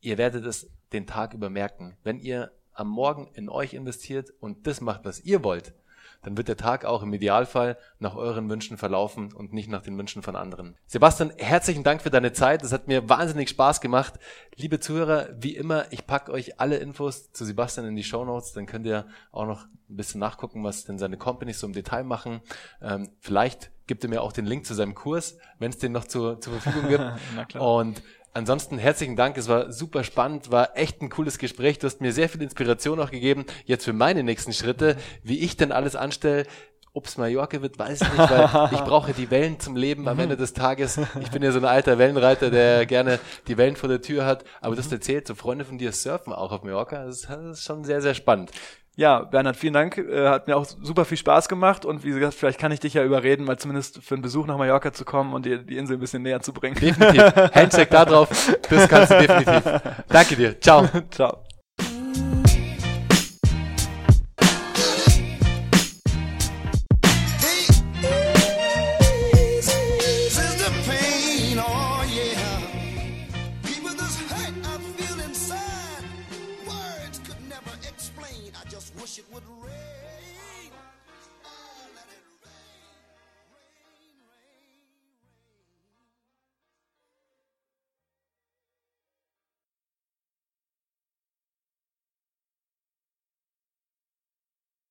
ihr werdet es den Tag über merken. Wenn ihr am Morgen in euch investiert und das macht, was ihr wollt, dann wird der Tag auch im Idealfall nach euren Wünschen verlaufen und nicht nach den Wünschen von anderen. Sebastian, herzlichen Dank für deine Zeit. Es hat mir wahnsinnig Spaß gemacht. Liebe Zuhörer, wie immer, ich packe euch alle Infos zu Sebastian in die Show Notes. Dann könnt ihr auch noch ein bisschen nachgucken, was denn seine Companies so im Detail machen. Ähm, vielleicht gibt er mir auch den Link zu seinem Kurs, wenn es den noch zu, zur Verfügung gibt. Und Ansonsten herzlichen Dank, es war super spannend, war echt ein cooles Gespräch. Du hast mir sehr viel Inspiration auch gegeben, jetzt für meine nächsten Schritte, wie ich denn alles anstelle. Ob es Mallorca wird, weiß ich nicht, weil ich brauche die Wellen zum Leben am Ende des Tages. Ich bin ja so ein alter Wellenreiter, der gerne die Wellen vor der Tür hat. Aber du hast erzählt, so Freunde von dir surfen auch auf Mallorca. Das ist, schon sehr, sehr spannend. Ja, Bernhard, vielen Dank. Äh, hat mir auch super viel Spaß gemacht und wie gesagt, vielleicht kann ich dich ja überreden, mal zumindest für einen Besuch nach Mallorca zu kommen und dir die Insel ein bisschen näher zu bringen. Definitiv. Handshake da drauf. Das kannst du definitiv. Danke dir. Ciao. Ciao.